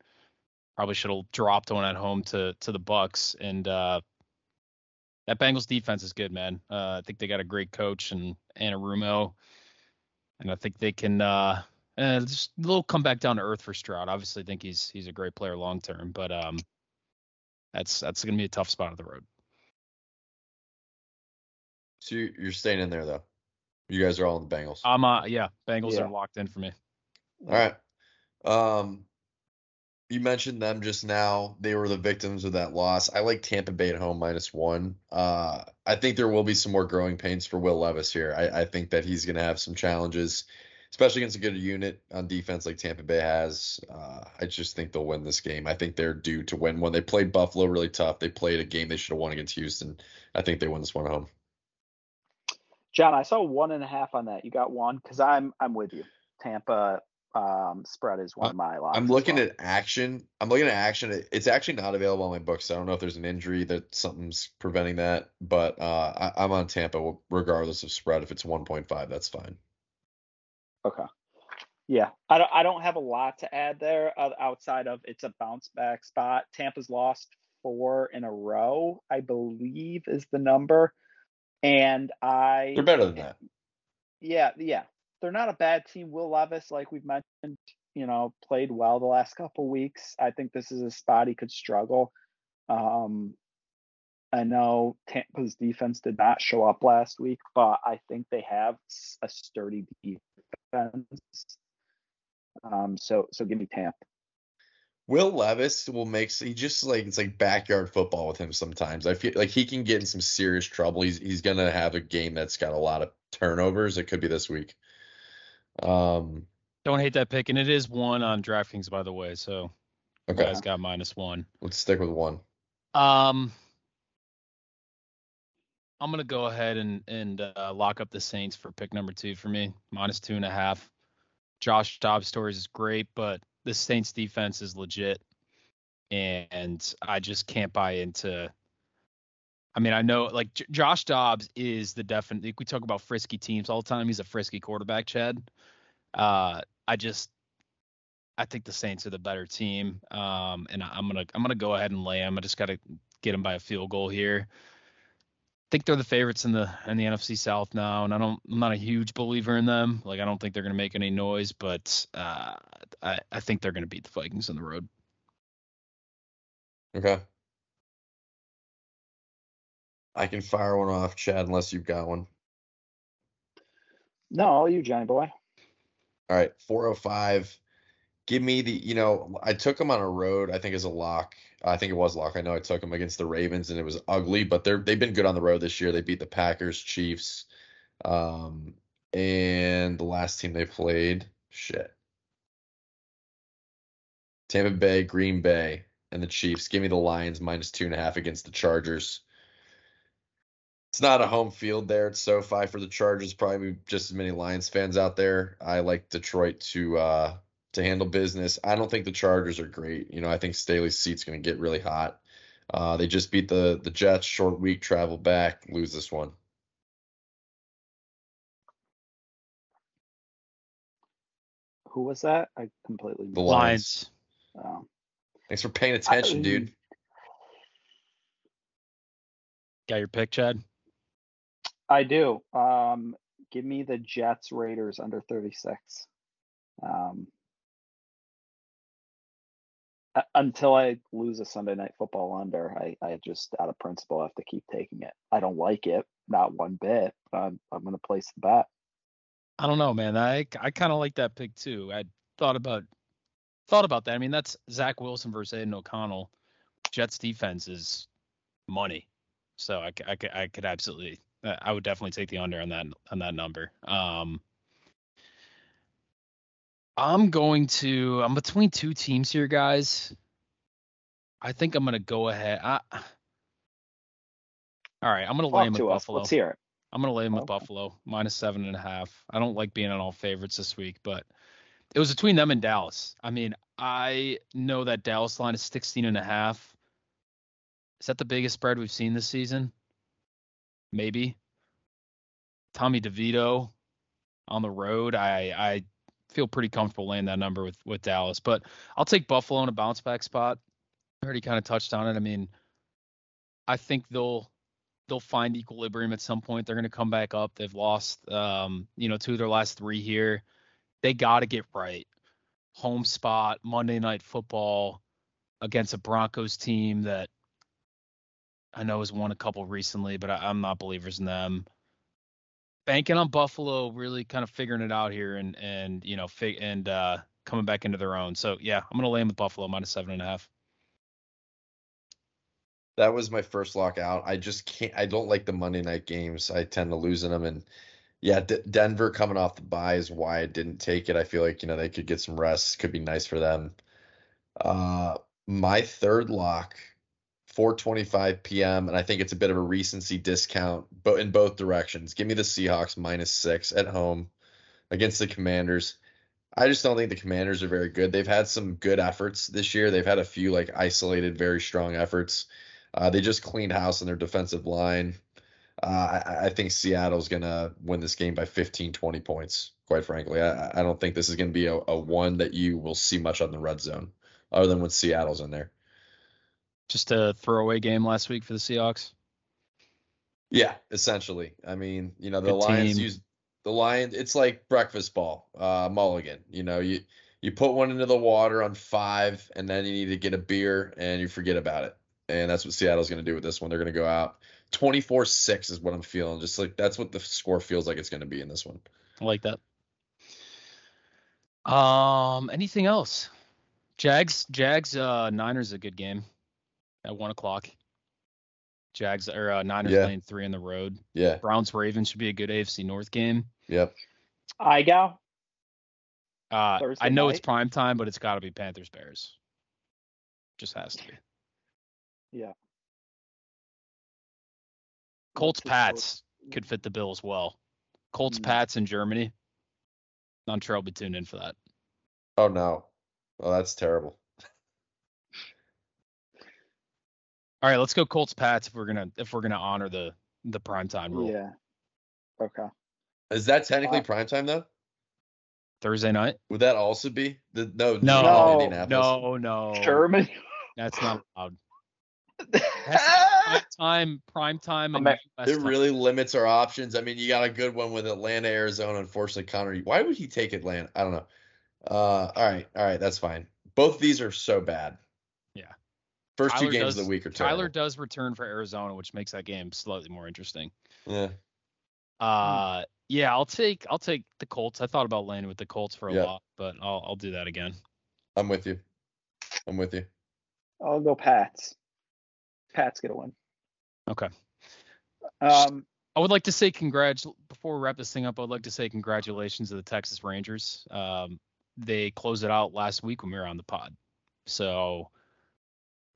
probably should have dropped one at home to to the Bucs. And uh, that Bengals defense is good, man. Uh, I think they got a great coach and Anarumo, and I think they can uh, uh, just a little come back down to earth for Stroud. Obviously, I think he's he's a great player long term, but um, that's that's gonna be a tough spot of the road. So you're staying in there though. You guys are all in the Bengals. I'm uh yeah, Bengals Yeah. are locked in for me. All right. Um, you mentioned them just now. They were the victims of that loss. I like Tampa Bay at home minus one. Uh, I think there will be some more growing pains for Will Levis here. I, I think that he's going to have some challenges, especially against a good unit on defense like Tampa Bay has. Uh, I just think they'll win this game. I think they're due to win one. They played Buffalo really tough. They played a game they should have won against Houston. I think they win this one at home. John, I saw one and a half on that. You got one because I'm I'm with you. Tampa um, spread is one of my locks. I'm looking well. at action. I'm looking at action. It's actually not available on my books. So I don't know if there's an injury that something's preventing that, but uh, I, I'm on Tampa regardless of spread. If it's 1.5, that's fine. Okay. Yeah, I don't. I don't have a lot to add there outside of it's a bounce back spot. Tampa's lost four in a row, I believe, is the number, and I. They're better than that. Yeah, yeah, they're not a bad team. Will Levis, like we've mentioned, you know, played well the last couple weeks. I think this is a spot he could struggle. Um, I know Tampa's defense did not show up last week, but I think they have a sturdy defense. Um, so so give me Tampa. Will Levis will make he just like it's like backyard football with him sometimes. I feel like he can get in some serious trouble. He's he's gonna have a game that's got a lot of turnovers. It could be this week. Um. Don't hate that pick, and it is one on DraftKings, by the way. So Okay. guys got minus one. Let's stick with one. Um, I'm gonna go ahead and and uh, lock up the Saints for pick number two for me, minus two and a half. Josh Dobbs stories is great, but the Saints defense is legit, and I just can't buy into. I mean, I know like J- Josh Dobbs is the definite. We talk about frisky teams all the time. He's a frisky quarterback, Chad. Uh, I just I think the Saints are the better team. Um, and I- I'm gonna I'm gonna go ahead and lay them. I just gotta get them by a field goal here. I think they're the favorites in the in the NFC South now, and I don't I'm not a huge believer in them. Like I don't think they're gonna make any noise, but uh, I I think they're gonna beat the Vikings on the road. Okay. I can fire one off, Chad, unless you've got one. No, all you, Johnny boy. All right, 405. Give me the, you know, I took him on a road, I think as a lock. I think it was lock. I know I took him against the Ravens and it was ugly, but they're they've been good on the road this year. They beat the Packers, Chiefs, um, and the last team they played, shit. Tampa Bay, Green Bay, and the Chiefs. Give me the Lions minus two and a half against the Chargers. It's not a home field there. It's SoFi for the Chargers. Probably just as many Lions fans out there. I like Detroit to uh, to handle business. I don't think the Chargers are great. You know, I think Staley's seat's going to get really hot. Uh, they just beat the the Jets. Short week, travel back, lose this one. Who was that? I completely. The Lions. Um, Thanks for paying attention, dude. Got your pick, Chad? I do. Um, give me the Jets Raiders under 36. Um, until I lose a Sunday night football under, I, I just out of principle have to keep taking it. I don't like it, not one bit. I'm, I'm going to place the bet. I don't know, man. I I kind of like that pick too. I thought about thought about that. I mean, that's Zach Wilson versus Aidan O'Connell. Jets defense is money, so I I could absolutely I would definitely take the under on that on that number. Um, I'm going to I'm between two teams here, guys. I think I'm gonna go ahead. I, all right, I'm gonna lay him with us. Buffalo. Let's hear it. I'm gonna lay him with Buffalo minus seven and a half. I don't like being on all favorites this week, but it was between them and Dallas. I mean, I know that Dallas line is 16 and a half. Is that the biggest spread we've seen this season? Maybe. Tommy DeVito on the road. I I feel pretty comfortable laying that number with with Dallas, but I'll take Buffalo in a bounce back spot. I already kind of touched on it. I mean, I think they'll they'll find equilibrium at some point. They're going to come back up. They've lost, um, you know, two of their last three here. They got to get right. Home spot, Monday Night Football against a Broncos team that I know has won a couple recently, but I, I'm not believers in them. Banking on Buffalo, really kind of figuring it out here and and you know fig- and uh, coming back into their own. So yeah, I'm gonna lay them with Buffalo minus seven and a half. That was my first lockout. I just can't. I don't like the Monday night games. I tend to lose in them, and yeah, D- Denver coming off the bye is why I didn't take it. I feel like you know they could get some rest. Could be nice for them. Uh, my third lock, 4:25 p.m. and I think it's a bit of a recency discount, but in both directions. Give me the Seahawks minus six at home against the Commanders. I just don't think the Commanders are very good. They've had some good efforts this year. They've had a few like isolated, very strong efforts. Uh, they just cleaned house on their defensive line. Uh, I, I think Seattle's going to win this game by 15, 20 points, quite frankly. I, I don't think this is going to be a, a one that you will see much on the red zone, other than when Seattle's in there. Just a throwaway game last week for the Seahawks. Yeah, essentially. I mean, you know, the Good Lions team. use the Lions. It's like breakfast ball, uh, mulligan. You know, you you put one into the water on five, and then you need to get a beer, and you forget about it. And that's what Seattle's going to do with this one. They're going to go out 24-6 is what I'm feeling. Just like that's what the score feels like it's going to be in this one. I like that. Um, anything else? Jags, Jags, uh, Niners a good game at one o'clock. Jags or uh, Niners Yeah. playing three on the road. Yeah. Browns Ravens should be a good AFC North game. Yep. IGO. Uh, Thursday I know it's prime time, but it's got to be Panthers Bears. Just has to be. Yeah. Colts Pats could fit the bill as well. Colts Mm. Pats in Germany. I'm sure I'll be tuned in for that. Oh no. Oh, that's terrible. All right, let's go Colts Pats if we're gonna if we're gonna honor the the prime time rule. Yeah. Okay. Is that technically Uh, prime time though? Thursday night. Would that also be the no? No, No, Indianapolis? no, no. Germany. That's not allowed. (laughs) Prime time, prime time, and Amer- US It time. really limits our options. I mean, you got a good one with Atlanta, Arizona. Unfortunately, Connor, why would he take Atlanta? I don't know. Uh, all right, all right, that's fine. Both of these are so bad. Yeah. First two Tyler games does- of the week are Kyler does return for Arizona, which makes that game slightly more interesting. Yeah. Uh, yeah, I'll take I'll take the Colts. I thought about landing with the Colts for a Yeah. lot, but I'll I'll do that again. I'm with you. I'm with you. I'll go Pats. Pats get a win. Okay. Um, I would like to say congrats before we wrap this thing up. I would like to say congratulations to the Texas Rangers. Um, they closed it out last week when we were on the pod. So,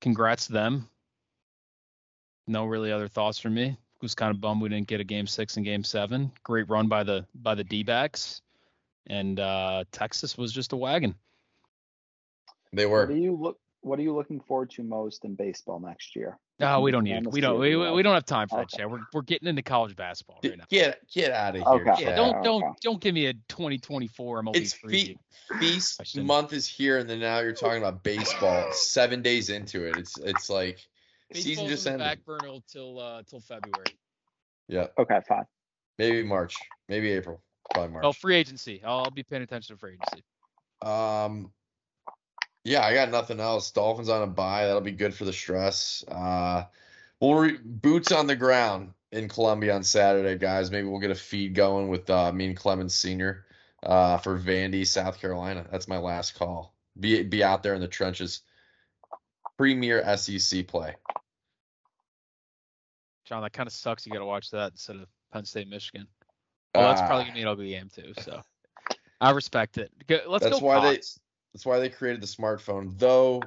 congrats to them. No really other thoughts from me. Was kind of bummed we didn't get a game six and game seven. Great run by the by the D-backs, and uh, Texas was just a wagon. They what were. do you look? What are you looking forward to most in baseball next year? No, we don't need. We don't. We, we don't have time for that Okay. shit. We're we're getting into college basketball right now. Get get out of here. Okay. Yeah, don't okay. don't don't give me a 2024 MLB It's preview. fe- feast month is here, and then now you're talking about baseball. Seven days into it, it's it's like season just ended. back burner till uh till February. Yeah, Okay, fine. maybe March, maybe April, probably March. Oh, free agency. I'll, I'll be paying attention to free agency. Um, yeah, I got nothing else. Dolphins on a bye. That'll be good for the stress. Uh, we'll re- boots on the ground. in Columbia on Saturday, guys. Maybe we'll get a feed going with uh, me and Clemens Senior uh, for Vandy, South Carolina. That's my last call. Be be out there in the trenches. Premier SEC play. John, that kind of sucks. You got to watch that instead of Penn State, Michigan. Well, that's probably Ah, gonna be an ugly game too. So I respect it. Let's That's go. why they- Cocks. That's why they created the smartphone. Though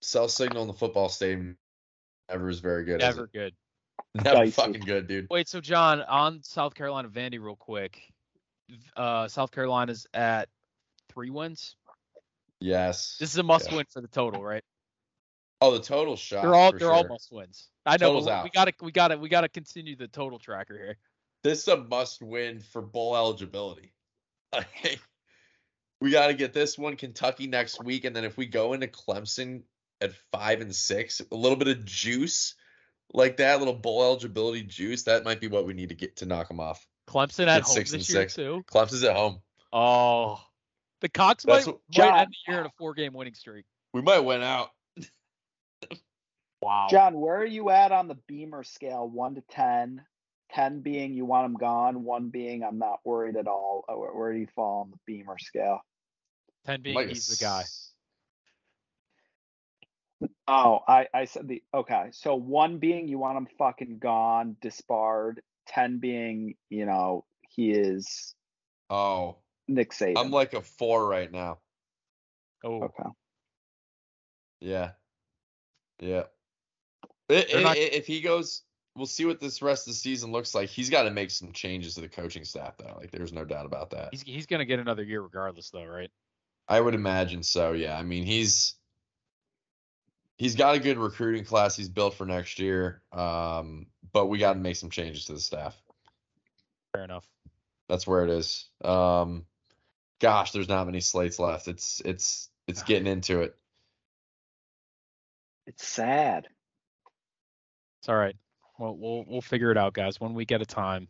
cell signal in the football stadium never is very good. is Never good. (laughs) Never Dicey. fucking good, dude. Wait, so John, on South Carolina Vandy, real quick. Uh, South Carolina's at three wins. Yes. This is a must Yeah. win for the total, right? oh, the total shot. they're all they're all must wins. I know. Total's but out. we gotta we gotta we gotta continue the total tracker here. This is a must win for bowl eligibility. (laughs) Like, we got to get this one Kentucky next week, and then if we go into Clemson at five and six, a little bit of juice like that, little bowl eligibility juice, that might be what we need to get to knock them off. Clemson at Get home six and this year six. too. Clemson's at home. Oh, the Cocks That's might, what- might end the year in a four game winning streak. We might win out. (laughs) Wow. John, where are you at on the Beamer scale, one to 10? 10 being you want him gone, one being I'm not worried at all. Uh, Where, where do you fall on the Beamer scale? Ten being Like he's the guy. Oh, I, I said the okay. So one being you want him fucking gone, disbarred. 10 being, you know, he is Oh, Nick Saban. I'm like a four right now. Oh, okay. Yeah. Yeah. I- They're not- i- if he goes, we'll see what this rest of the season looks like. He's got to make some changes to the coaching staff, though. Like, there's no doubt about that. he's he's gonna get another year regardless, though, right? I would imagine so. Yeah. I mean, he's he's got a good recruiting class he's built for next year. Um, but we got to make some changes to the staff. Fair enough. That's where it is. Um, gosh, there's not many slates left. It's it's it's getting (sighs) into it. It's sad. It's all right. Well, we'll we'll figure it out, guys. One week at a time.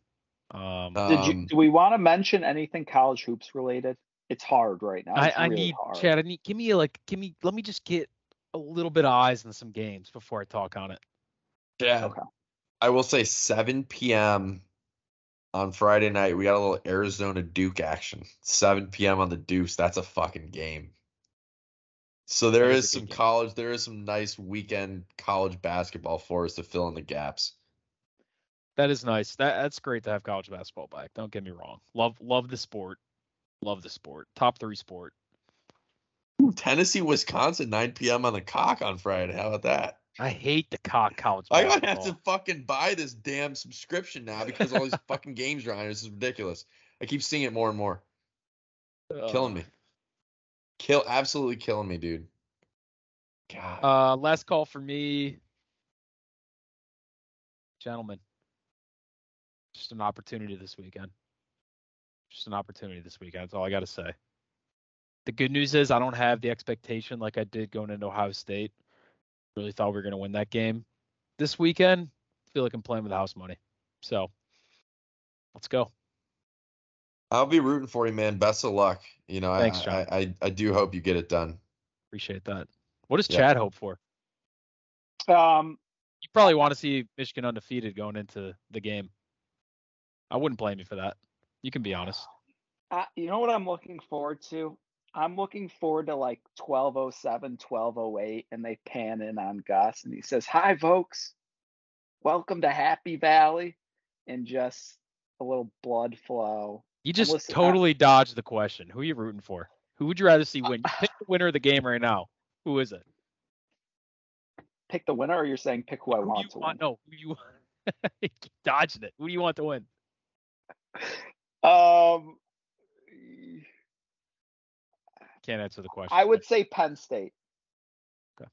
Um, Did you Um, do we want to mention anything college hoops related? It's hard right now. I, It's I really need hard. Chad. I need give me like give me let me just get a little bit of eyes in some games before I talk on it. Yeah. Okay. I will say 7 p.m. on Friday night. We got a little Arizona Duke action. 7 p.m. on the Deuce. That's a fucking game. So there That is is a good some game. college. There is some nice weekend college basketball for us to fill in the gaps. That is nice. That that's great to have college basketball back. Don't get me wrong. Love love the sport. Love the sport. Top three sport. Tennessee, Wisconsin, 9 p.m. on the cock on Friday. How about that? I hate the cock college I basketball. gotta have to fucking buy this damn subscription now because all these (laughs) fucking games are on. This is ridiculous. I keep seeing it more and more. Killing me. Kill absolutely killing me, dude. God. Uh, last call for me, gentlemen. Just an opportunity this weekend. Just an opportunity this weekend. That's all I got to say. The good news is I don't have the expectation like I did going into Ohio State. Really thought we were going to win that game. This weekend, feel like I'm playing with house money. So, let's go. I'll be rooting for you, man. Best of luck. You know, Thanks, I, John. I, I I do hope you get it done. Appreciate that. What does Yeah. Chad hope for? Um, You probably want to see Michigan undefeated going into the game. I wouldn't blame you for that. You can be honest. I, you know what I'm looking forward to? I'm looking forward to like 1207, 1208, and they pan in on Gus and he says, Hi, folks. Welcome to Happy Valley. And just a little blood flow. You just totally dodged the question. Who are you rooting for? Who would you rather see win? You (laughs) pick the winner of the game right now. Who is it? Pick the winner, or you're saying pick who I Who want you to want? win? No, who you (laughs) dodging it. Who do you want to win? (laughs) Um, Can't answer the question. I would say Penn State. Okay.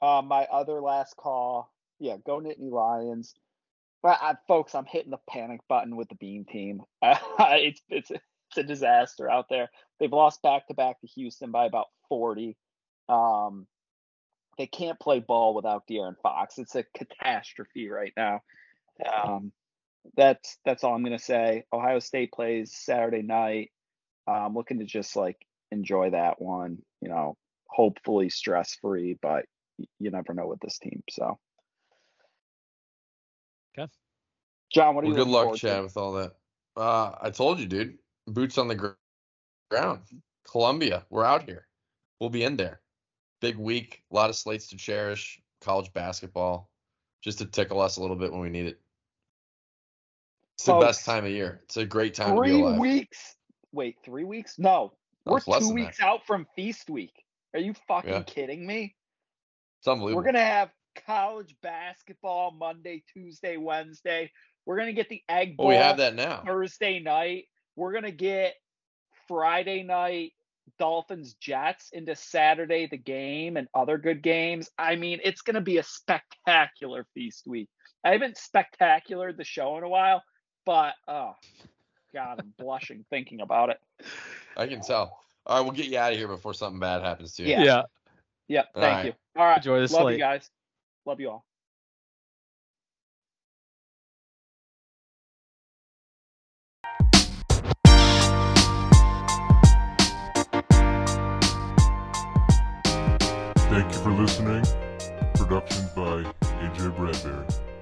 Uh, my other last call, yeah, go Nittany Lions. But I, folks, I'm hitting the panic button with the Beam team. (laughs) it's it's it's a disaster out there. They've lost back to back to Houston by about 40. Um, they can't play ball without De'Aaron Fox. It's a catastrophe right now. Um, that's that's all I'm gonna say. Ohio State plays Saturday night. I'm looking to just like enjoy that one. You know, hopefully stress free, but you never know with this team. So okay, John, what are Well, you good luck, forward to? Chad, with all that. Uh, I told you, dude. Boots on the gr- ground. Columbia, we're out here. We'll be in there. Big week, a lot of slates to cherish. College basketball, just to tickle us a little bit when we need it. It's the best time of year. It's a great time Three weeks. Wait, three weeks? No, No, we're two than that. weeks out from feast week. Are you fucking Yeah. kidding me? It's unbelievable. We're gonna have college basketball Monday, Tuesday, Wednesday. We're gonna get the egg bowl well, we have that now. Thursday night. We're gonna get Friday night Dolphins Jets into Saturday the game and other good games. I mean, it's gonna be a spectacular feast week. I haven't spectacular the show in a while, but oh god, I'm blushing thinking about it. I can tell. All right, we'll get you out of here before something bad happens to you. Yeah. Yeah. Yep, thank right. you. All right. Enjoy the Love slate. you guys. Love you all. Thank you for listening. Production by AJ Bradbury.